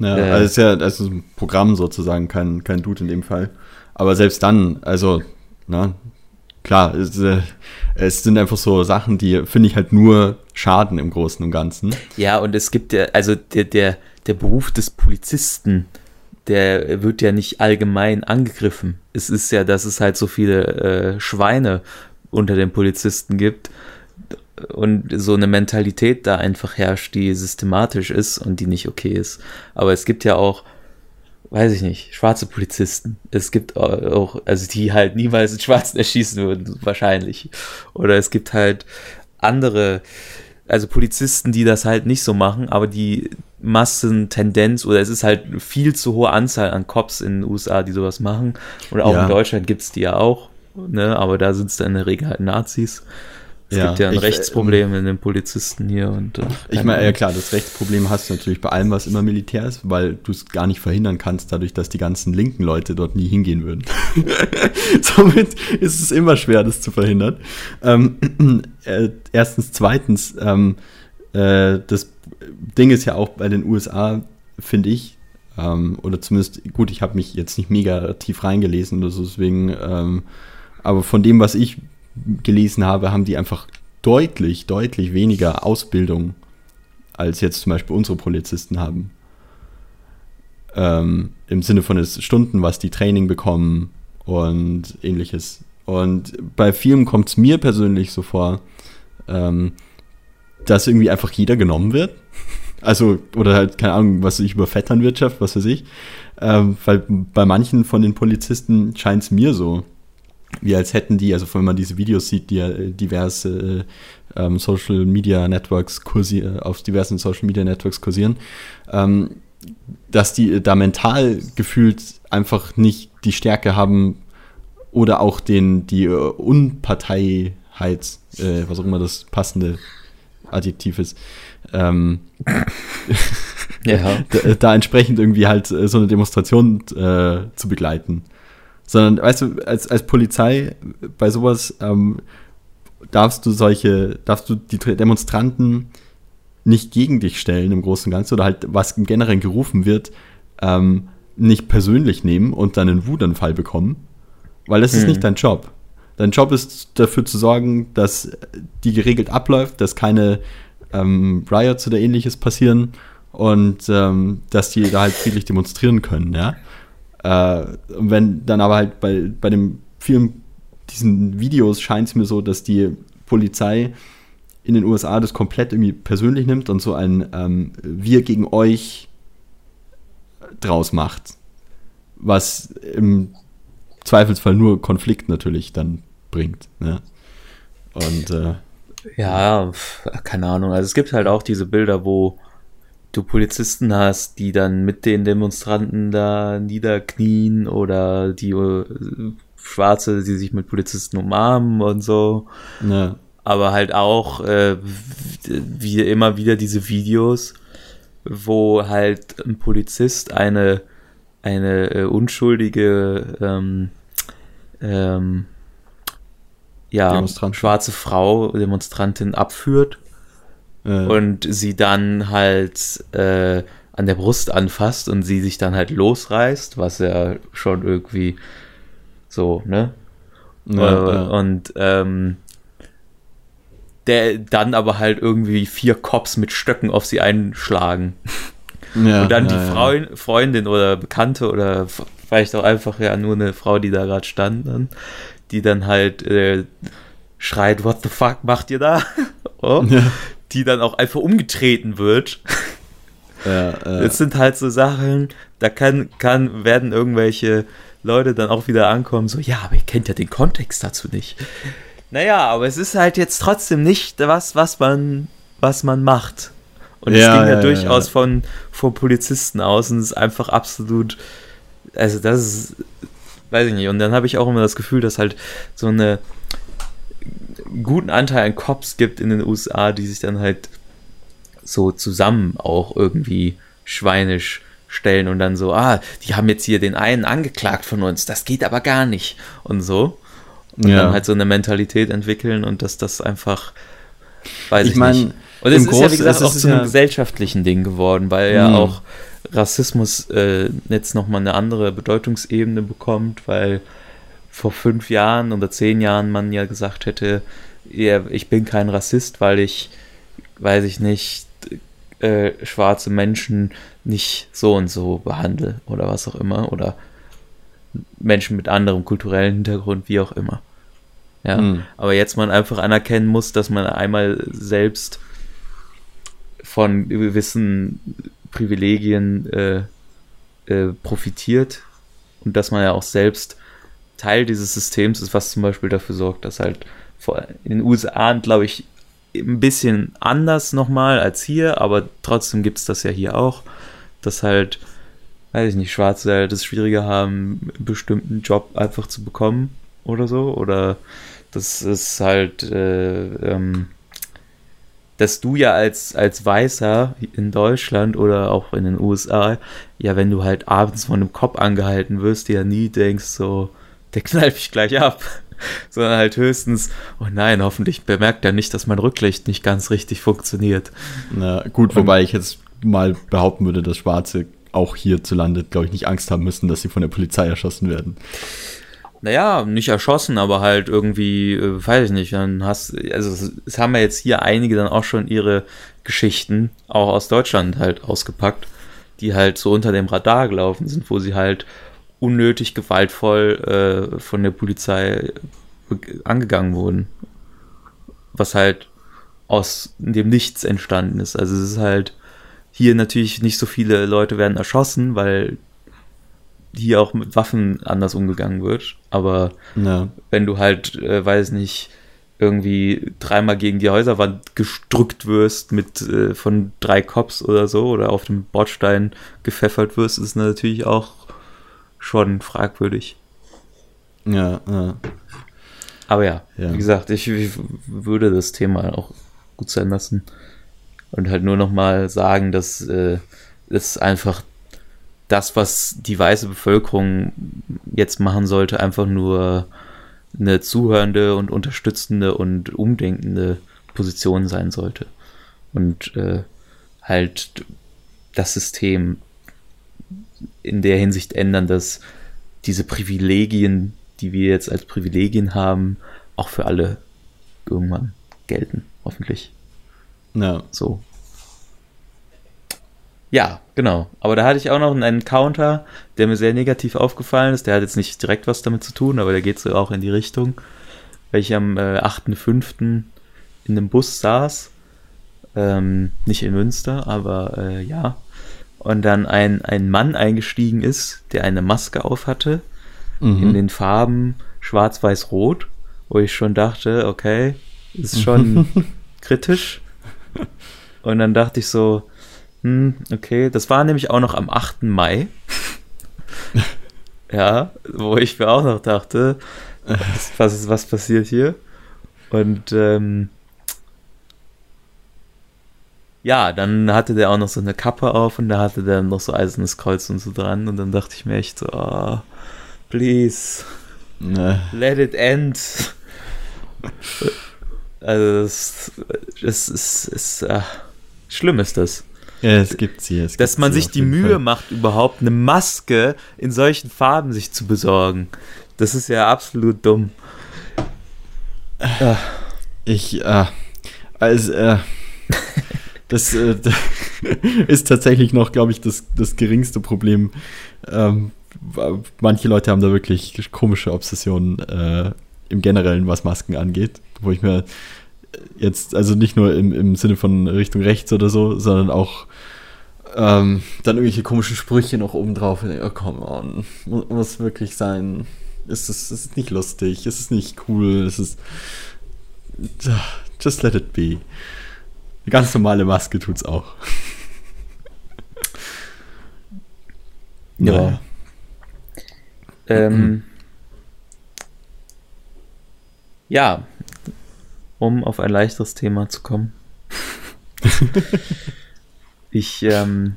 ja, äh, also ist ja also ein Programm sozusagen, kein, kein Dude in dem Fall. Aber selbst dann, also, na, klar, es, äh, es sind einfach so Sachen, die finde ich halt nur schaden im Großen und Ganzen. Ja, und es gibt ja, also der, der, der Beruf des Polizisten, der wird ja nicht allgemein angegriffen. Es ist ja, dass es halt so viele äh, Schweine unter den Polizisten gibt und so eine Mentalität da einfach herrscht, die systematisch ist und die nicht okay ist. Aber es gibt ja auch, weiß ich nicht, schwarze Polizisten. Es gibt auch, also die halt niemals einen Schwarzen erschießen würden, wahrscheinlich. Oder es gibt halt andere, also Polizisten, die das halt nicht so machen, aber die Massentendenz oder es ist halt eine viel zu hohe Anzahl an Cops in den USA, die sowas machen. Und auch ja. in Deutschland gibt es die ja auch, ne? aber da sind es dann in der Regel halt Nazis. Es ja, gibt ja ein ich, Rechtsproblem äh, in den Polizisten hier und. Äh, ich meine, ja klar, das Rechtsproblem hast du natürlich bei allem, was immer Militär ist, weil du es gar nicht verhindern kannst, dadurch, dass die ganzen linken Leute dort nie hingehen würden. Somit ist es immer schwer, das zu verhindern. Ähm, äh, erstens, zweitens, ähm, äh, das Ding ist ja auch bei den USA, finde ich, ähm, oder zumindest, gut, ich habe mich jetzt nicht mega tief reingelesen, deswegen, ähm, aber von dem, was ich gelesen habe, haben die einfach deutlich, deutlich weniger Ausbildung als jetzt zum Beispiel unsere Polizisten haben. Ähm, Im Sinne von es Stunden, was die Training bekommen und ähnliches. Und bei vielen kommt es mir persönlich so vor, ähm, dass irgendwie einfach jeder genommen wird. Also, oder halt, keine Ahnung, was ich über Vetternwirtschaft, was weiß ich. Ähm, weil bei manchen von den Polizisten scheint es mir so, wie als hätten die, also wenn man diese Videos sieht, die ja äh, diverse äh, ähm, Social Media Networks kursieren, äh, auf diversen Social Media Networks kursieren, ähm, dass die da mental gefühlt einfach nicht die Stärke haben oder auch den, die Unparteiheit, äh, was auch immer das passende Adjektiv ist, ähm, ja. da, da, entsprechend irgendwie halt so eine Demonstration äh, zu begleiten. Sondern, weißt du, als, als Polizei bei sowas ähm, darfst du solche, darfst du die Demonstranten nicht gegen dich stellen im Großen und Ganzen oder halt, was im Generellen gerufen wird, ähm, nicht persönlich nehmen und dann einen Wutanfall bekommen, weil das hm. ist nicht dein Job. Dein Job ist dafür zu sorgen, dass die geregelt abläuft, dass keine ähm, Riots oder ähnliches passieren und ähm, dass die da halt friedlich demonstrieren können, ja. Äh, wenn dann aber halt bei, bei dem vielen diesen Videos scheint es mir so, dass die Polizei in den USA das komplett irgendwie persönlich nimmt und so ein ähm, Wir gegen euch draus macht. was im Zweifelsfall nur Konflikt natürlich dann bringt. Ne? Und äh, ja, keine Ahnung. Also es gibt halt auch diese Bilder, wo du Polizisten hast, die dann mit den Demonstranten da niederknien oder die äh, Schwarze, die sich mit Polizisten umarmen und so. ja. Aber halt auch äh, wie immer wieder diese Videos, wo halt ein Polizist eine eine äh, unschuldige ähm, ähm, ja, schwarze Frau, Demonstrantin abführt Und sie dann halt äh, an der Brust anfasst und sie sich dann halt losreißt, was ja schon irgendwie so, ne? ja, äh, ja. Und ähm, der dann aber halt irgendwie vier Cops mit Stöcken auf sie einschlagen. ja, und dann die. Freund, Freundin oder Bekannte oder vielleicht auch einfach ja nur eine Frau, die da gerade stand, dann, die dann halt äh, schreit, what the fuck macht ihr da? oh, Ja, die dann auch einfach umgetreten wird. ja, äh, Das sind halt so Sachen, da kann, kann, werden irgendwelche Leute dann auch wieder ankommen, so, ja, aber ihr kennt ja den Kontext dazu nicht. Naja, aber es ist halt jetzt trotzdem nicht was, was man, was man macht. Und es Ja, ging ja, ja, ja, durchaus ja. von, von Polizisten aus und es ist einfach absolut, also das ist, weiß ich nicht. Und dann habe ich auch immer das Gefühl, dass halt so eine guten Anteil an Cops gibt in den USA, die sich dann halt so zusammen auch irgendwie schweinisch stellen und dann so, ah, die haben jetzt hier den einen angeklagt von uns, das geht aber gar nicht und so. Und Ja. dann halt so eine Mentalität entwickeln und dass das einfach, weiß ich, Ich mein, nicht. Und es ist ja, wie gesagt, es auch zu einem ja- gesellschaftlichen Ding geworden, weil ja Mhm. auch Rassismus äh, jetzt nochmal eine andere Bedeutungsebene bekommt, weil vor fünf Jahren oder zehn Jahren man ja gesagt hätte, ja, ich bin kein Rassist, weil ich, weiß ich nicht, äh, schwarze Menschen nicht so und so behandle oder was auch immer oder Menschen mit anderem kulturellen Hintergrund, wie auch immer. Ja, Mhm. aber jetzt man einfach anerkennen muss, dass man einmal selbst von gewissen Privilegien äh, äh, profitiert und dass man ja auch selbst Teil dieses Systems ist, was zum Beispiel dafür sorgt, dass halt in den USA, glaube ich, ein bisschen anders nochmal als hier, aber trotzdem gibt es das ja hier auch, dass halt, weiß ich nicht, Schwarze halt das Schwierige haben, einen bestimmten Job einfach zu bekommen oder so, oder das ist halt, äh, ähm, dass du ja als, als Weißer in Deutschland oder auch in den USA, ja, wenn du halt abends von einem Cop angehalten wirst, dir ja nie denkst, so, der knallt mich gleich ab. Sondern halt höchstens, oh nein, hoffentlich bemerkt er nicht, dass mein Rücklicht nicht ganz richtig funktioniert. Na, gut, wobei ich jetzt mal behaupten würde, dass Schwarze auch hierzulande, glaube ich, nicht Angst haben müssen, dass sie von der Polizei erschossen werden. Naja, nicht erschossen, aber halt irgendwie, äh, weiß ich nicht, dann hast, also es, es haben ja jetzt hier einige dann auch schon ihre Geschichten, auch aus Deutschland halt ausgepackt, die halt so unter dem Radar gelaufen sind, wo sie halt unnötig gewaltvoll äh, von der Polizei be- angegangen wurden. Was halt aus dem Nichts entstanden ist. Also es ist halt hier natürlich nicht so viele Leute werden erschossen, weil hier auch mit Waffen anders umgegangen wird. Aber Ja, wenn du halt, äh, weiß nicht, irgendwie dreimal gegen die Häuserwand gedrückt wirst mit äh, von drei Cops oder so oder auf dem Bordstein gepfeffert wirst, ist natürlich auch schon fragwürdig. ja, ja. Aber ja, Ja. wie gesagt, ich, ich würde das Thema auch gut sein lassen und halt nur noch mal sagen, dass äh, es einfach das, was die weiße Bevölkerung jetzt machen sollte, einfach nur eine zuhörende und unterstützende und umdenkende Position sein sollte. Und äh, halt das System in der Hinsicht ändern, dass diese Privilegien, die wir jetzt als Privilegien haben, auch für alle irgendwann gelten, hoffentlich. ja. So. Ja, genau. Aber da hatte ich auch noch einen Encounter, der mir sehr negativ aufgefallen ist. Der hat jetzt nicht direkt was damit zu tun, aber der geht so auch in die Richtung. Weil ich am äh, 8.5. in einem Bus saß. Ähm, nicht in Münster, aber äh, ja. Und dann ein, ein Mann eingestiegen ist, der eine Maske auf hatte, Mhm. in den Farben schwarz, weiß, rot, wo ich schon dachte, okay, ist schon kritisch. Und dann dachte ich so, hm, okay, das war nämlich auch noch am 8. Mai. ja, wo ich mir auch noch dachte, was, was, ist, was passiert hier? Und ähm, ja, dann hatte der auch noch so eine Kappe auf und da hatte der noch so eisernes Kreuz und so dran und dann dachte ich mir echt so, oh, please, Ne. let it end. Also, das, das ist, ist äh, schlimm ist das. Ja, es gibt sie. Es Dass gibt man sich die Mühe Fall. macht, überhaupt eine Maske in solchen Farben sich zu besorgen. Das ist ja absolut dumm. Ich, äh, also, äh, das äh, ist tatsächlich noch, glaube ich, das, das geringste Problem. Ähm, manche Leute haben da wirklich komische Obsessionen äh, im Generellen, was Masken angeht, wo ich mir jetzt, also nicht nur im, im Sinne von Richtung rechts oder so, sondern auch ähm, dann irgendwelche komischen Sprüche noch oben drauf. Oh, come on, muss, wirklich sein. Ist es, ist es nicht lustig? Ist es nicht cool? Ist es. Just let it be. Eine ganz normale Maske tut's auch. Ja. Ähm, ja, um auf ein leichteres Thema zu kommen. ich ähm,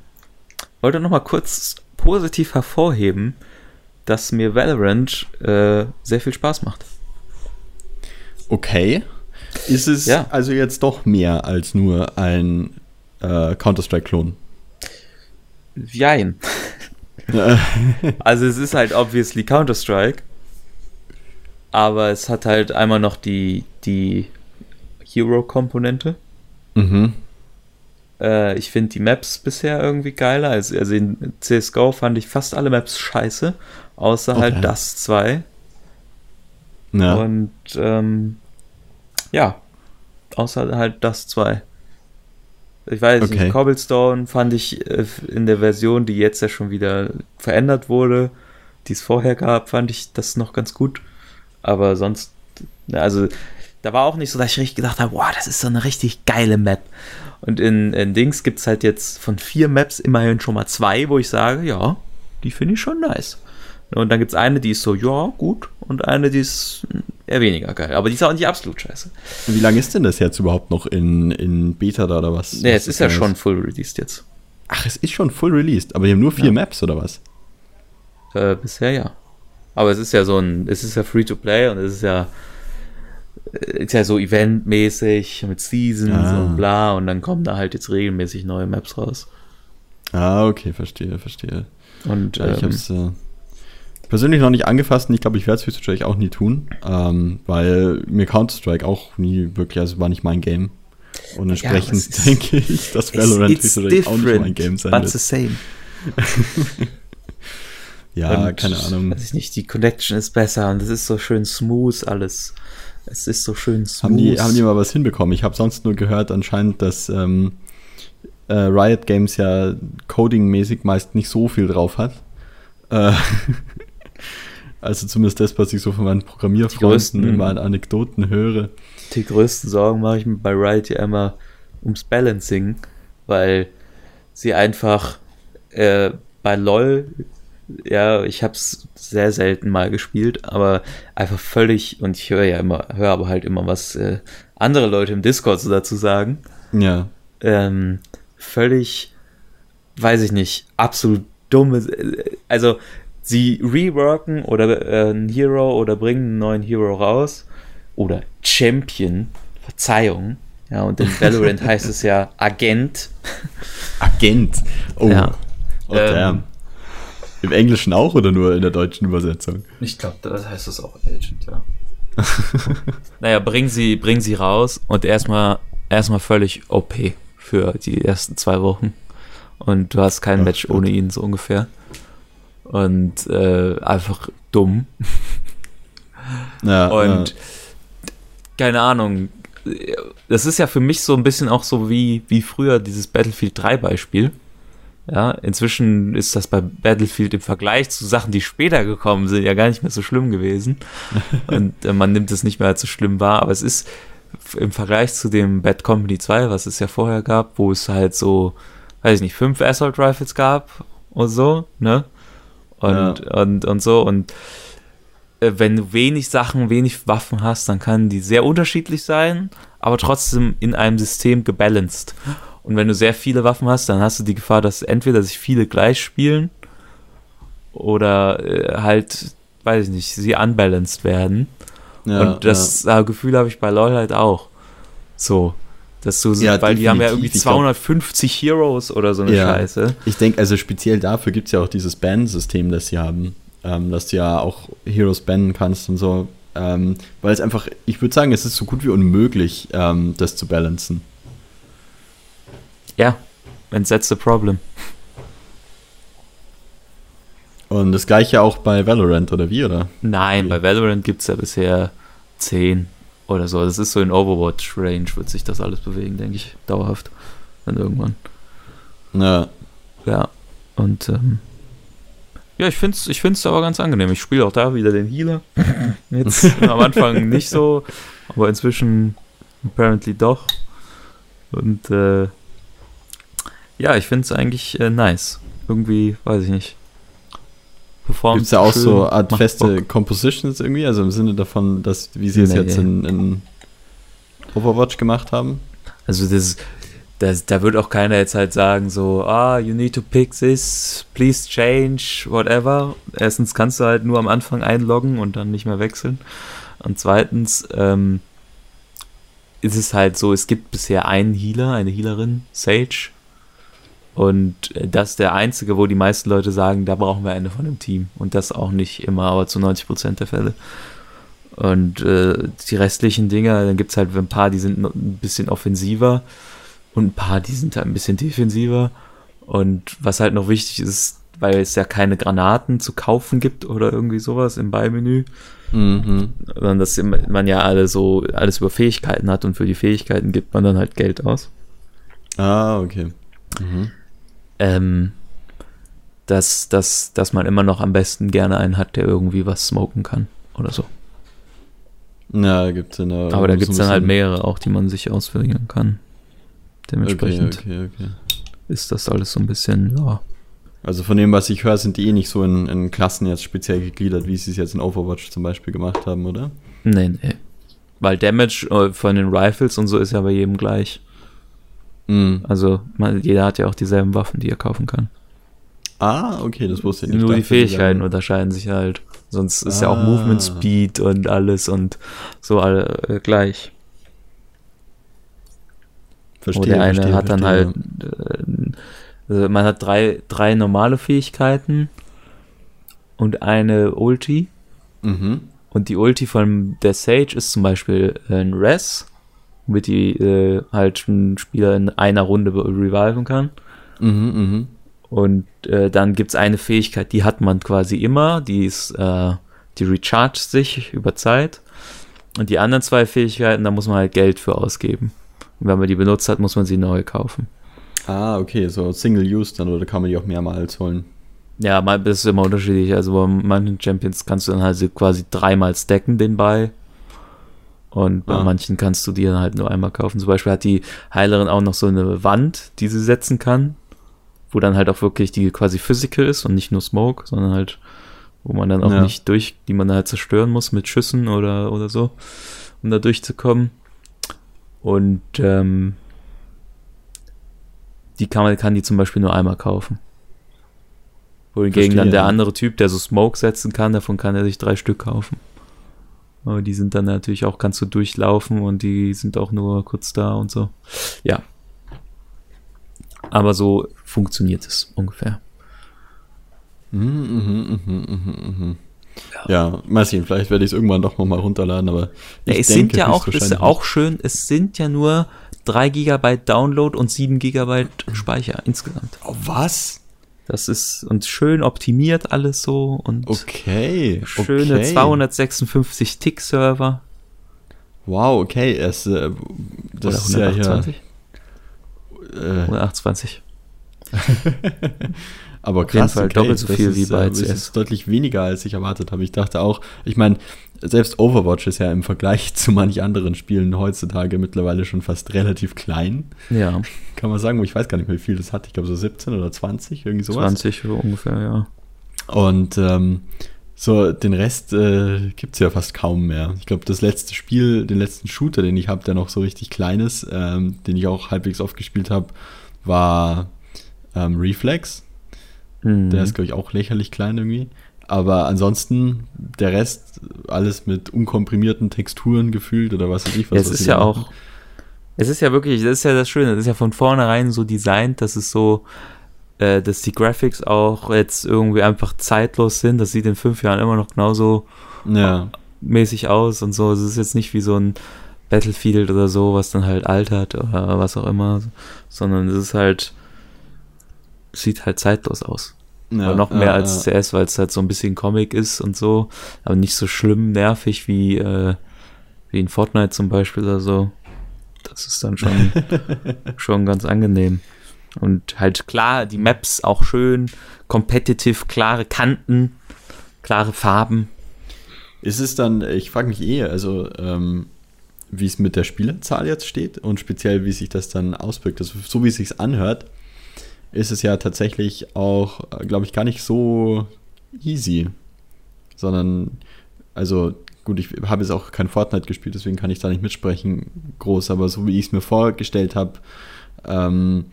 wollte noch mal kurz positiv hervorheben, dass mir Valorant äh, sehr viel Spaß macht. Okay. Ist es Ja. also jetzt doch mehr als nur ein äh, Counter-Strike-Klon? Jein. Also es ist halt obviously Counter-Strike, aber es hat halt einmal noch die, die Hero-Komponente. mhm. Äh, ich finde die Maps bisher irgendwie geiler. Also, also in CSGO fand ich fast alle Maps scheiße, außer Okay. halt das 2. Ja. Und ähm, ja, außer halt das 2. Ich weiß Okay. nicht, Cobblestone fand ich äh, in der Version, die jetzt ja schon wieder verändert wurde, die es vorher gab, fand ich das noch ganz gut. Aber sonst, also da war auch nicht so, dass ich richtig gedacht habe, wow, das ist so eine richtig geile Map. Und in, in Dings gibt es halt jetzt von vier Maps immerhin schon mal zwei, wo ich sage, ja, die finde ich schon nice. Und dann gibt es eine, die ist so, ja, gut. Und eine, die ist eher weniger geil. Aber die ist auch nicht absolut scheiße. Wie lange ist denn das jetzt überhaupt noch in, in Beta da oder was? Nee, was es ist ja schon full released jetzt. Ach, es ist schon full released, aber die haben nur vier Ja. Maps oder was? Äh, bisher ja. Aber es ist ja so ein, es ist ja free to play und es ist ja, äh, ist ja so eventmäßig mit Seasons Ah. und bla und dann kommen da halt jetzt regelmäßig neue Maps raus. Ah, okay, verstehe, verstehe. Und Ja, ich ähm, habe es äh, persönlich noch nicht angefasst und ich glaube, ich werde es höchstwahrscheinlich auch nie tun, ähm, weil mir Counter-Strike auch nie wirklich, also war nicht mein Game. Und entsprechend ist- denke ich, dass Valorant höchstwahrscheinlich auch nicht mein Game sein but the wird. same. Ja, Und, keine Ahnung. Weiß ich nicht, die Connection ist besser und es ist so schön smooth alles. Es ist so schön smooth. Haben die, haben die mal was hinbekommen? Ich habe sonst nur gehört anscheinend, dass ähm, äh, Riot Games ja coding-mäßig meist nicht so viel drauf hat. Äh, also zumindest das, was ich so von meinen Programmierfreunden immer an Anekdoten höre. die größten Sorgen mache ich mir bei Riot ja immer ums Balancing, weil sie einfach äh, bei LOL, ja, ich habe es sehr selten mal gespielt, aber einfach völlig, und ich höre ja immer, höre aber halt immer, was äh, andere Leute im Discord so dazu sagen, Ja. ähm, völlig, weiß ich nicht, absolut dumme, äh, also sie reworken oder äh, einen Hero oder bringen einen neuen Hero raus oder Champion, Verzeihung, ja, und in Valorant heißt es ja Agent. Agent. Oh. Ja. Oh, Ähm, damn. Im Englischen auch oder nur in der deutschen Übersetzung? Ich glaube, das heißt es auch Agent, ja. naja, bringen sie, bringen sie raus und erstmal erstmal völlig OP für die ersten zwei Wochen. Und du hast kein Ach, Match Gott. ohne ihn, so ungefähr. Und äh, einfach dumm. Ja, Und ja. keine Ahnung, das ist ja für mich so ein bisschen auch so wie, wie früher dieses Battlefield 3 Beispiel. Ja, inzwischen ist das bei Battlefield im Vergleich zu Sachen, die später gekommen sind, ja gar nicht mehr so schlimm gewesen. Und äh, man nimmt es nicht mehr als so schlimm wahr, aber es ist im Vergleich zu dem Bad Company 2, was es ja vorher gab, wo es halt so, weiß ich nicht, fünf Assault Rifles gab und so, ne? Und, ja. und, und so. Und äh, wenn du wenig Sachen, wenig Waffen hast, dann kann die sehr unterschiedlich sein, aber trotzdem in einem System gebalanced. Und wenn du sehr viele Waffen hast, dann hast du die Gefahr, dass entweder sich viele gleich spielen oder äh, halt, weiß ich nicht, sie unbalanced werden. Ja, und das ja. Gefühl habe ich bei LoL halt auch. So. Dass du, ja, weil die haben ja irgendwie 250 glaub, Heroes oder so eine Scheiße. Ich denke, also speziell dafür gibt es ja auch dieses Ban-System, das sie haben. Ähm, dass du ja auch Heroes bannen kannst und so. Ähm, weil es einfach, ich würde sagen, es ist so gut wie unmöglich, ähm, das zu balancen. Ja, and that's the problem. Und das gleiche auch bei Valorant, oder wie, oder? Nein, bei Valorant gibt es ja bisher 10 oder so. Das ist so in Overwatch-Range, wird sich das alles bewegen, denke ich, dauerhaft. Dann irgendwann. Ja. Ja, und ähm, ja, ich finde es ich find's aber ganz angenehm. Ich spiele auch da wieder den Healer. Jetzt am Anfang nicht so, aber inzwischen apparently doch. Und äh, ja, ich finde es eigentlich äh, nice. Irgendwie, weiß ich nicht. Gibt es ja auch schön, so Art feste Bock. Compositions irgendwie? Also im Sinne davon, dass, wie sie es nee, jetzt in, in, Overwatch gemacht haben? Also das, das, da wird auch keiner jetzt halt sagen so, ah, you need to pick this, please change, whatever. Erstens kannst du halt nur am Anfang einloggen und dann nicht mehr wechseln. Und zweitens ähm, ist es halt so, es gibt bisher einen Healer, eine Healerin, Sage, und das ist der einzige, wo die meisten Leute sagen, da brauchen wir eine von dem Team. Und das auch nicht immer, aber zu 90 Prozent der Fälle. Und äh, die restlichen Dinger, dann gibt es halt ein paar, die sind ein bisschen offensiver und ein paar, die sind halt ein bisschen defensiver. Und was halt noch wichtig ist, weil es ja keine Granaten zu kaufen gibt oder irgendwie sowas im Beimenü, mhm. sondern dass man ja alle so alles über Fähigkeiten hat und für die Fähigkeiten gibt man dann halt Geld aus. Ah, okay. Mhm ähm, dass, dass, dass man immer noch am besten gerne einen hat, der irgendwie was smoken kann oder so. Ja, gibt es Aber da gibt es dann halt mehrere auch, die man sich auswählen kann. Dementsprechend okay, okay, okay. ist das alles so ein bisschen, ja. Also von dem, was ich höre, sind die eh nicht so in, in Klassen jetzt speziell gegliedert, wie sie es jetzt in Overwatch zum Beispiel gemacht haben, oder? Nee, nee. Weil Damage äh, von den Rifles und so ist ja bei jedem gleich. Mhm. Also man, jeder hat ja auch dieselben Waffen, die er kaufen kann. Ah, okay, das wusste ich nicht. Nur die Fähigkeiten unterscheiden sich halt. Sonst ist ah. ja auch ah. Movement Speed und alles und so alle äh, gleich. Verstehe. Und der eine verstehe, hat dann verstehe. halt, äh, also man hat drei, drei normale Fähigkeiten und eine Ulti. Mhm. Und die Ulti von der Sage ist zum Beispiel ein Res womit die äh, halt ein Spieler in einer Runde reviven kann. Mhm, mh. Und äh, dann gibt es eine Fähigkeit, die hat man quasi immer, die ist, äh, die rechargt sich über Zeit. Und die anderen zwei Fähigkeiten, da muss man halt Geld für ausgeben. Und wenn man die benutzt hat, muss man sie neu kaufen. Ah, okay, so Single-Use dann, oder kann man die auch mehrmals holen? Ja, das ist immer unterschiedlich. Also bei manchen Champions kannst du dann halt quasi dreimal stacken den Ball und bei ah. manchen kannst du die dann halt nur einmal kaufen. Zum Beispiel hat die Heilerin auch noch so eine Wand, die sie setzen kann, wo dann halt auch wirklich die quasi physical ist und nicht nur Smoke, sondern halt, wo man dann auch ja. nicht durch, die man halt zerstören muss mit Schüssen oder, oder so, um da durchzukommen. Und ähm, die kann, man, kann die zum Beispiel nur einmal kaufen. Wohingegen Verstehe, dann der andere Typ, der so Smoke setzen kann, davon kann er sich drei Stück kaufen. Aber die sind dann natürlich auch, kannst du durchlaufen und die sind auch nur kurz da und so. Ja. Aber so funktioniert es ungefähr. Mhm, mh, mh, mh, mh. Ja, ja mal sehen, vielleicht werde ich es irgendwann doch nochmal runterladen, aber ja, es sind ja auch, ist auch schön, es sind ja nur 3 GB Download und 7 GB Speicher insgesamt. Oh, was? Das ist und schön optimiert alles so und okay, schöne okay. 256 Tick-Server. Wow, okay, es, äh, das Oder 128? ist ja hier. Äh, 128. Aber krass, Fall doppelt so das viel ist, wie bei äh, das CS. ist deutlich weniger, als ich erwartet habe. Ich dachte auch, ich meine, selbst Overwatch ist ja im Vergleich zu manch anderen Spielen heutzutage mittlerweile schon fast relativ klein. Ja, Kann man sagen, ich weiß gar nicht mehr, wie viel das hat. Ich glaube so 17 oder 20, irgendwie sowas. 20 so ungefähr, ja. Und ähm, so den Rest äh, gibt es ja fast kaum mehr. Ich glaube, das letzte Spiel, den letzten Shooter, den ich habe, der noch so richtig klein ist, ähm, den ich auch halbwegs oft gespielt habe, war ähm, Reflex. Mhm. Der ist, glaube ich, auch lächerlich klein irgendwie. Aber ansonsten, der Rest, alles mit unkomprimierten Texturen gefühlt oder was weiß ich was. Es ist ja da auch, machen. es ist ja wirklich, das ist ja das Schöne, das ist ja von vornherein so designt, dass es so, äh, dass die Graphics auch jetzt irgendwie einfach zeitlos sind. Das sieht in fünf Jahren immer noch genauso Ja, mäßig aus und so. Es ist jetzt nicht wie so ein Battlefield oder so, was dann halt altert oder was auch immer, sondern es ist halt, sieht halt zeitlos aus. Ja noch mehr ja, als. CS, weil es halt so ein bisschen Comic ist und so, aber nicht so schlimm nervig wie, äh, wie in Fortnite zum Beispiel oder so. Das ist dann schon, schon ganz angenehm. Und halt klar, die Maps auch schön, competitive, klare Kanten, klare Farben. Ist es dann, ich frage mich eh, also ähm, wie es mit der Spielerzahl jetzt steht und speziell wie sich das dann auswirkt. Also, so wie es sich anhört, ist es ja tatsächlich auch, glaube ich, gar nicht so easy. Sondern, also gut, ich habe jetzt auch kein Fortnite gespielt, deswegen kann ich da nicht mitsprechen groß, aber so wie ich es mir vorgestellt habe, ähm,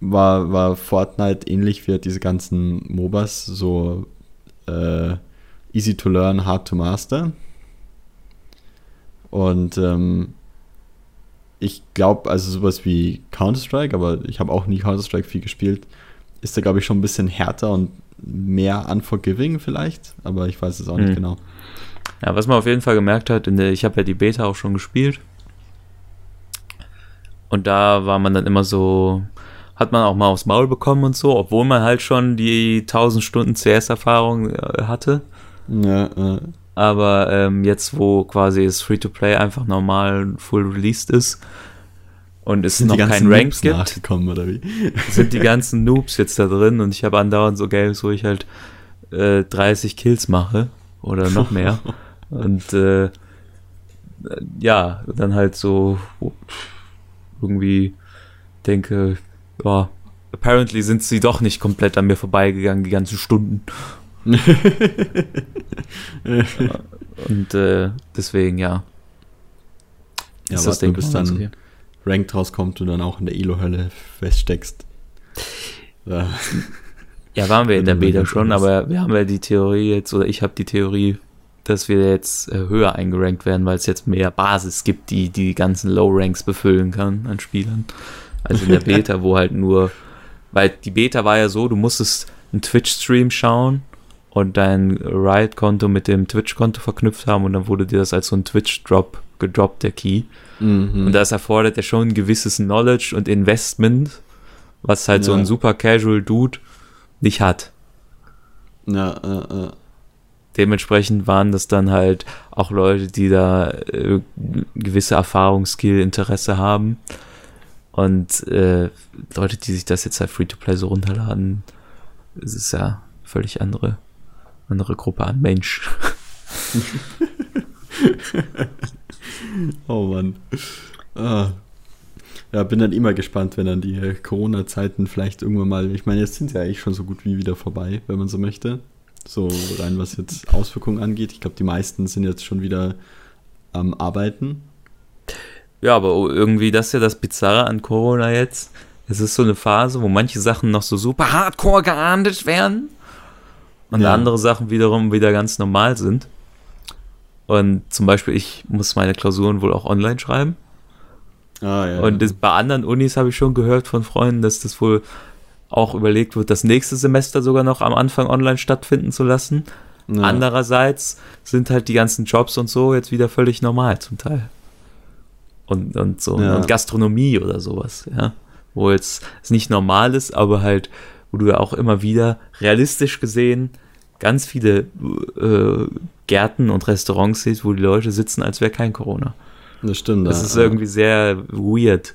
war, war Fortnite ähnlich wie diese ganzen MOBAs, so äh, easy to learn, hard to master. Und ähm, ich glaube, also sowas wie Counter-Strike, aber ich habe auch nie Counter-Strike viel gespielt, ist da, glaube ich, schon ein bisschen härter und mehr unforgiving vielleicht, aber ich weiß es auch nicht Hm. genau. Ja, was man auf jeden Fall gemerkt hat, in der, ich habe ja die Beta auch schon gespielt. Und da war man dann immer so, hat man auch mal aufs Maul bekommen und so, obwohl man halt schon die 1000 Stunden CS-Erfahrung äh, hatte. Ja, äh, Aber ähm, jetzt, wo quasi das Free-to-Play einfach normal full released ist und es sind noch kein Rank Noobs gibt, oder wie? sind die ganzen Noobs jetzt da drin und ich habe andauernd so Games, wo ich halt äh, 30 Kills mache oder noch mehr. und äh, ja, dann halt so irgendwie denke, ja, apparently sind sie doch nicht komplett an mir vorbeigegangen, die ganzen Stunden. Und äh, deswegen, ja. Ja, ist warte, Ding bis dann okay. Ranked rauskommt und dann auch in der Elo-Hölle feststeckst. Ja. Ja, waren wir in der Beta schon, aber wir haben ja die Theorie jetzt, oder ich habe die Theorie, dass wir jetzt äh, höher eingerankt werden, weil es jetzt mehr Basis gibt, die die ganzen Low-Ranks befüllen kann an Spielern. Also in der Beta, wo halt nur, weil die Beta war ja so, du musstest einen Twitch-Stream schauen und dein Riot-Konto mit dem Twitch-Konto verknüpft haben und dann wurde dir das als so ein Twitch-Drop gedroppt, der Key. Mhm. Und das erfordert ja schon ein gewisses Knowledge und Investment, was halt so Ja. ein super casual Dude nicht hat. ja, äh, äh. Dementsprechend waren das dann halt auch Leute, die da äh, gewisse Erfahrung, Skill, Interesse haben. Und äh, Leute, die sich das jetzt halt Free-to-Play so runterladen, es ist ja völlig andere, andere Gruppe an Mensch. Oh Mann. Ah. Ja, bin dann immer gespannt, wenn dann die Corona-Zeiten vielleicht irgendwann mal, ich meine, jetzt sind sie ja eigentlich schon so gut wie wieder vorbei, wenn man so möchte. So rein, was jetzt Auswirkungen angeht. Ich glaube, die meisten sind jetzt schon wieder am Arbeiten. Ja, aber irgendwie das ist ja das Bizarre an Corona jetzt. Es ist so eine Phase, wo manche Sachen noch so super hardcore geahndet werden und Ja. andere Sachen wiederum wieder ganz normal sind. Und zum Beispiel, ich muss meine Klausuren wohl auch online schreiben. Ah, ja. Und das, bei anderen Unis habe ich schon gehört von Freunden, dass das wohl auch überlegt wird, das nächste Semester sogar noch am Anfang online stattfinden zu lassen. ja. Andererseits sind halt die ganzen Jobs und so jetzt wieder völlig normal zum Teil. Und, und so. Ja. Und Gastronomie oder sowas, ja. Wo jetzt es nicht normal ist, aber halt, wo du ja auch immer wieder realistisch gesehen ganz viele äh, Gärten und Restaurants siehst, wo die Leute sitzen, als wäre kein Corona. Das stimmt. Das ist ja. irgendwie sehr weird.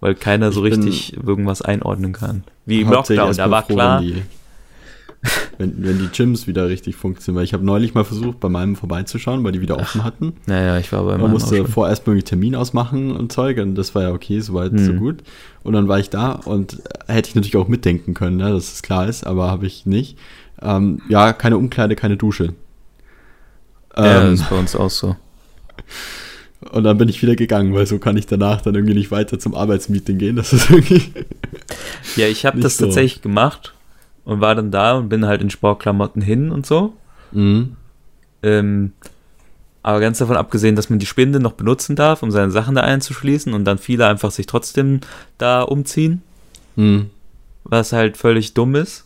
weil keiner so Ich bin richtig irgendwas einordnen kann. Wie im Lockdown, da war froh, klar, die, wenn, wenn die Gyms wieder richtig funktionieren. Weil ich habe neulich mal versucht, bei meinem vorbeizuschauen, weil die wieder offen hatten. naja, ich war bei Man meinem auch musste vorerst irgendwie Termin ausmachen und Zeug und das war ja okay, soweit so Hm. gut. Und dann war ich da und äh, hätte ich natürlich auch mitdenken können, ne, dass es klar ist, aber habe ich nicht. Ähm, ja, keine Umkleide, keine Dusche. Ja, Ähm, das ist bei uns auch so. und dann bin ich wieder gegangen, weil so kann ich danach dann irgendwie nicht weiter zum Arbeitsmeeting gehen. Das ist irgendwie. Ja, ich habe das so. tatsächlich gemacht und war dann da und bin halt in Sportklamotten hin und so. Mhm. Ähm, aber ganz davon abgesehen, dass man die Spinde noch benutzen darf, um seine Sachen da einzuschließen und dann viele einfach sich trotzdem da umziehen, Mhm. was halt völlig dumm ist.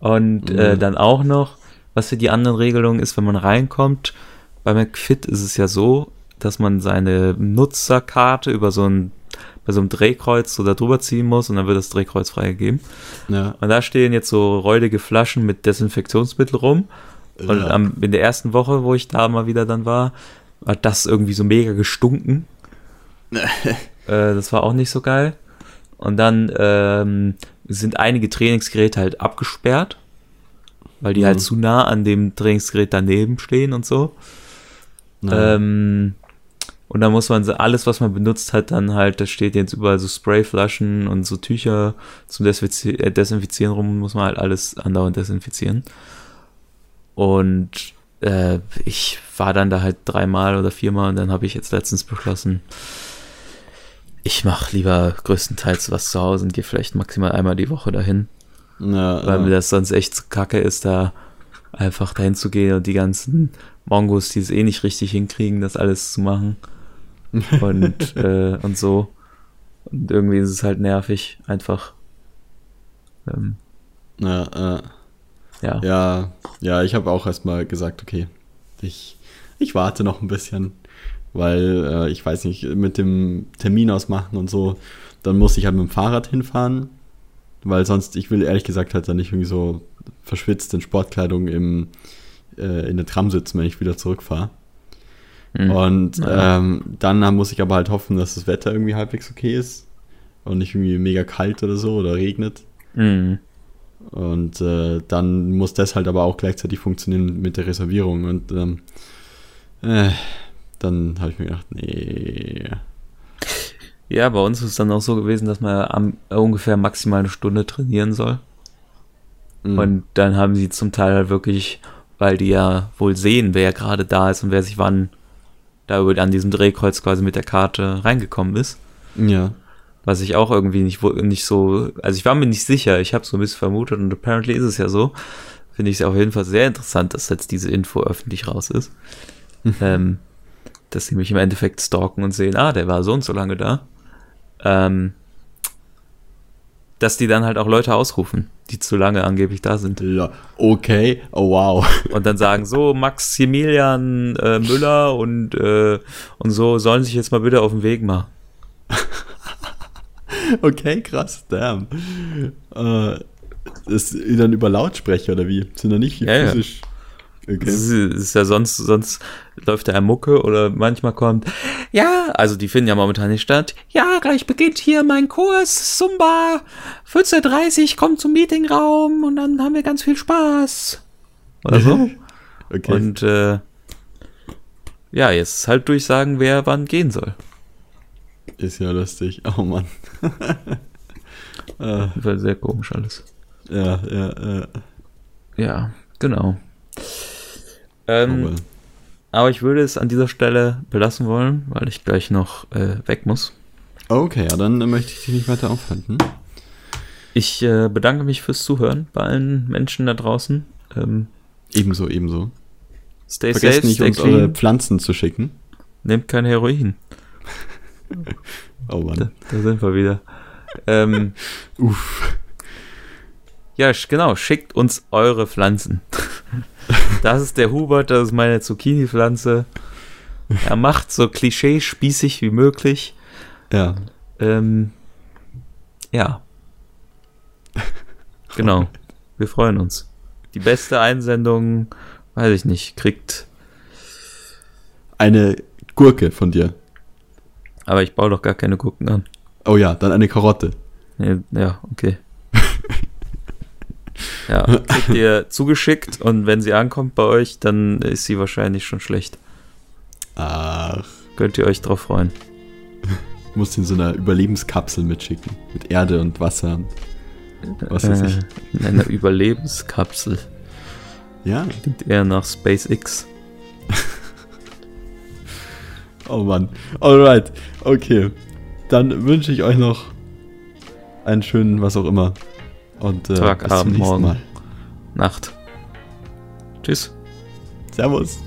Und äh, Mhm. dann auch noch, was für die anderen Regelungen ist, wenn man reinkommt. Bei McFit ist es ja so, dass man seine Nutzerkarte über so ein bei so einem Drehkreuz so da drüber ziehen muss und dann wird das Drehkreuz freigegeben. Ja. Und da stehen jetzt so räudige Flaschen mit Desinfektionsmittel rum. Und Ja. am, in der ersten Woche, wo ich da mal wieder dann war, hat das irgendwie so mega gestunken. äh, das war auch nicht so geil. Und dann ähm, sind einige Trainingsgeräte halt abgesperrt, weil die Mhm. halt zu nah an dem Trainingsgerät daneben stehen und so. Ja. Ähm, und da muss man alles, was man benutzt hat, dann halt, da steht jetzt überall so Sprayflaschen und so Tücher zum äh, Desinfizieren rum, muss man halt alles andauernd desinfizieren. Und äh, ich war dann da halt dreimal oder viermal und dann habe ich jetzt letztens beschlossen, ich mache lieber größtenteils was zu Hause und gehe vielleicht maximal einmal die Woche dahin, ja, weil mir ja. das sonst echt zu kacke ist, da einfach dahin zu gehen und die ganzen Mongos, die es eh nicht richtig hinkriegen, das alles zu machen und, äh, und so. Und irgendwie ist es halt nervig, einfach. Ähm, ja, ja. ja. Ja, ja, ich habe auch erstmal gesagt, okay, ich, ich warte noch ein bisschen, weil äh, ich weiß nicht, mit dem Termin ausmachen und so, dann muss ich halt mit dem Fahrrad hinfahren, weil sonst, ich will ehrlich gesagt halt dann nicht irgendwie so verschwitzt in Sportkleidung im, äh, in der Tram sitzen, wenn ich wieder zurückfahre. Hm. Und ähm, dann muss ich aber halt hoffen, dass das Wetter irgendwie halbwegs okay ist und nicht irgendwie mega kalt oder so oder regnet. Mhm. Und äh, dann muss das halt aber auch gleichzeitig funktionieren mit der Reservierung. Und ähm, äh, dann habe ich mir gedacht, nee. Ja, bei uns ist es dann auch so gewesen, dass man am, ungefähr maximal eine Stunde trainieren soll. Mhm. Und dann haben sie zum Teil halt wirklich, weil die ja wohl sehen, wer gerade da ist und wer sich wann da über an diesem Drehkreuz quasi mit der Karte reingekommen ist. ja. Was ich auch irgendwie nicht, nicht so, also ich war mir nicht sicher, ich habe so ein bisschen vermutet und apparently ist es ja so. Finde ich es auf jeden Fall sehr interessant, dass jetzt diese Info öffentlich raus ist. ähm, dass sie mich im Endeffekt stalken und sehen, ah, der war so und so lange da. Ähm, dass die dann halt auch Leute ausrufen, die zu lange angeblich da sind. ja. Okay, oh wow. Und dann sagen so, Maximilian äh, Müller und, äh, und so sollen sich jetzt mal bitte auf den Weg machen. Okay, krass, damn. Äh, ist dann über Lautsprecher oder wie? Sind da nicht Ja, ja. physisch? Das Okay. ist, ist ja sonst, sonst läuft da eine Mucke oder manchmal kommt, ja, also die finden ja momentan nicht statt. Ja, gleich beginnt hier mein Kurs, Zumba, 14.30 kommt zum Meetingraum und dann haben wir ganz viel Spaß. Oder so. Okay. Und äh, ja, jetzt halt durchsagen, wer wann gehen soll. ist ja lustig. Oh Mann. Das war sehr komisch alles. ja, ja, ja. Ja, genau. Ähm, Aber- aber ich würde es an dieser Stelle belassen wollen, weil ich gleich noch äh, weg muss. Okay, ja, dann möchte ich dich nicht weiter aufhalten. Ich äh, bedanke mich fürs Zuhören bei allen Menschen da draußen. Ähm, Ebenso, ebenso. stay Vergesst safe, nicht, stay uns eure clean. Pflanzen zu schicken. Nehmt kein Heroin. Oh Da, Mann. da sind wir wieder. ähm, Uff. ja, genau. Schickt uns eure Pflanzen. Das ist der Hubert, das ist meine Zucchini-Pflanze. Er macht so klischee-spießig wie möglich. Ja. Ähm, ja. Genau. Wir freuen uns. Die beste Einsendung, weiß ich nicht, kriegt. Eine Gurke von dir. Aber ich baue doch gar keine Gurken an. Oh ja, dann eine Karotte. Ja, ja okay. Ja, kriegt ihr zugeschickt und wenn sie ankommt bei euch, dann ist sie wahrscheinlich schon schlecht. Ach, Könnt ihr euch drauf freuen. muss in so einer Überlebenskapsel mitschicken. Mit Erde und Wasser. und Was weiß ich. Äh, in einer Überlebenskapsel. Ja, Klingt eher nach SpaceX. oh Mann. Alright, okay. Dann wünsche ich euch noch einen schönen, was auch immer. Und äh, Tag, bis zum Abend, nächsten Morgen. Mal. Nacht. Tschüss. Servus.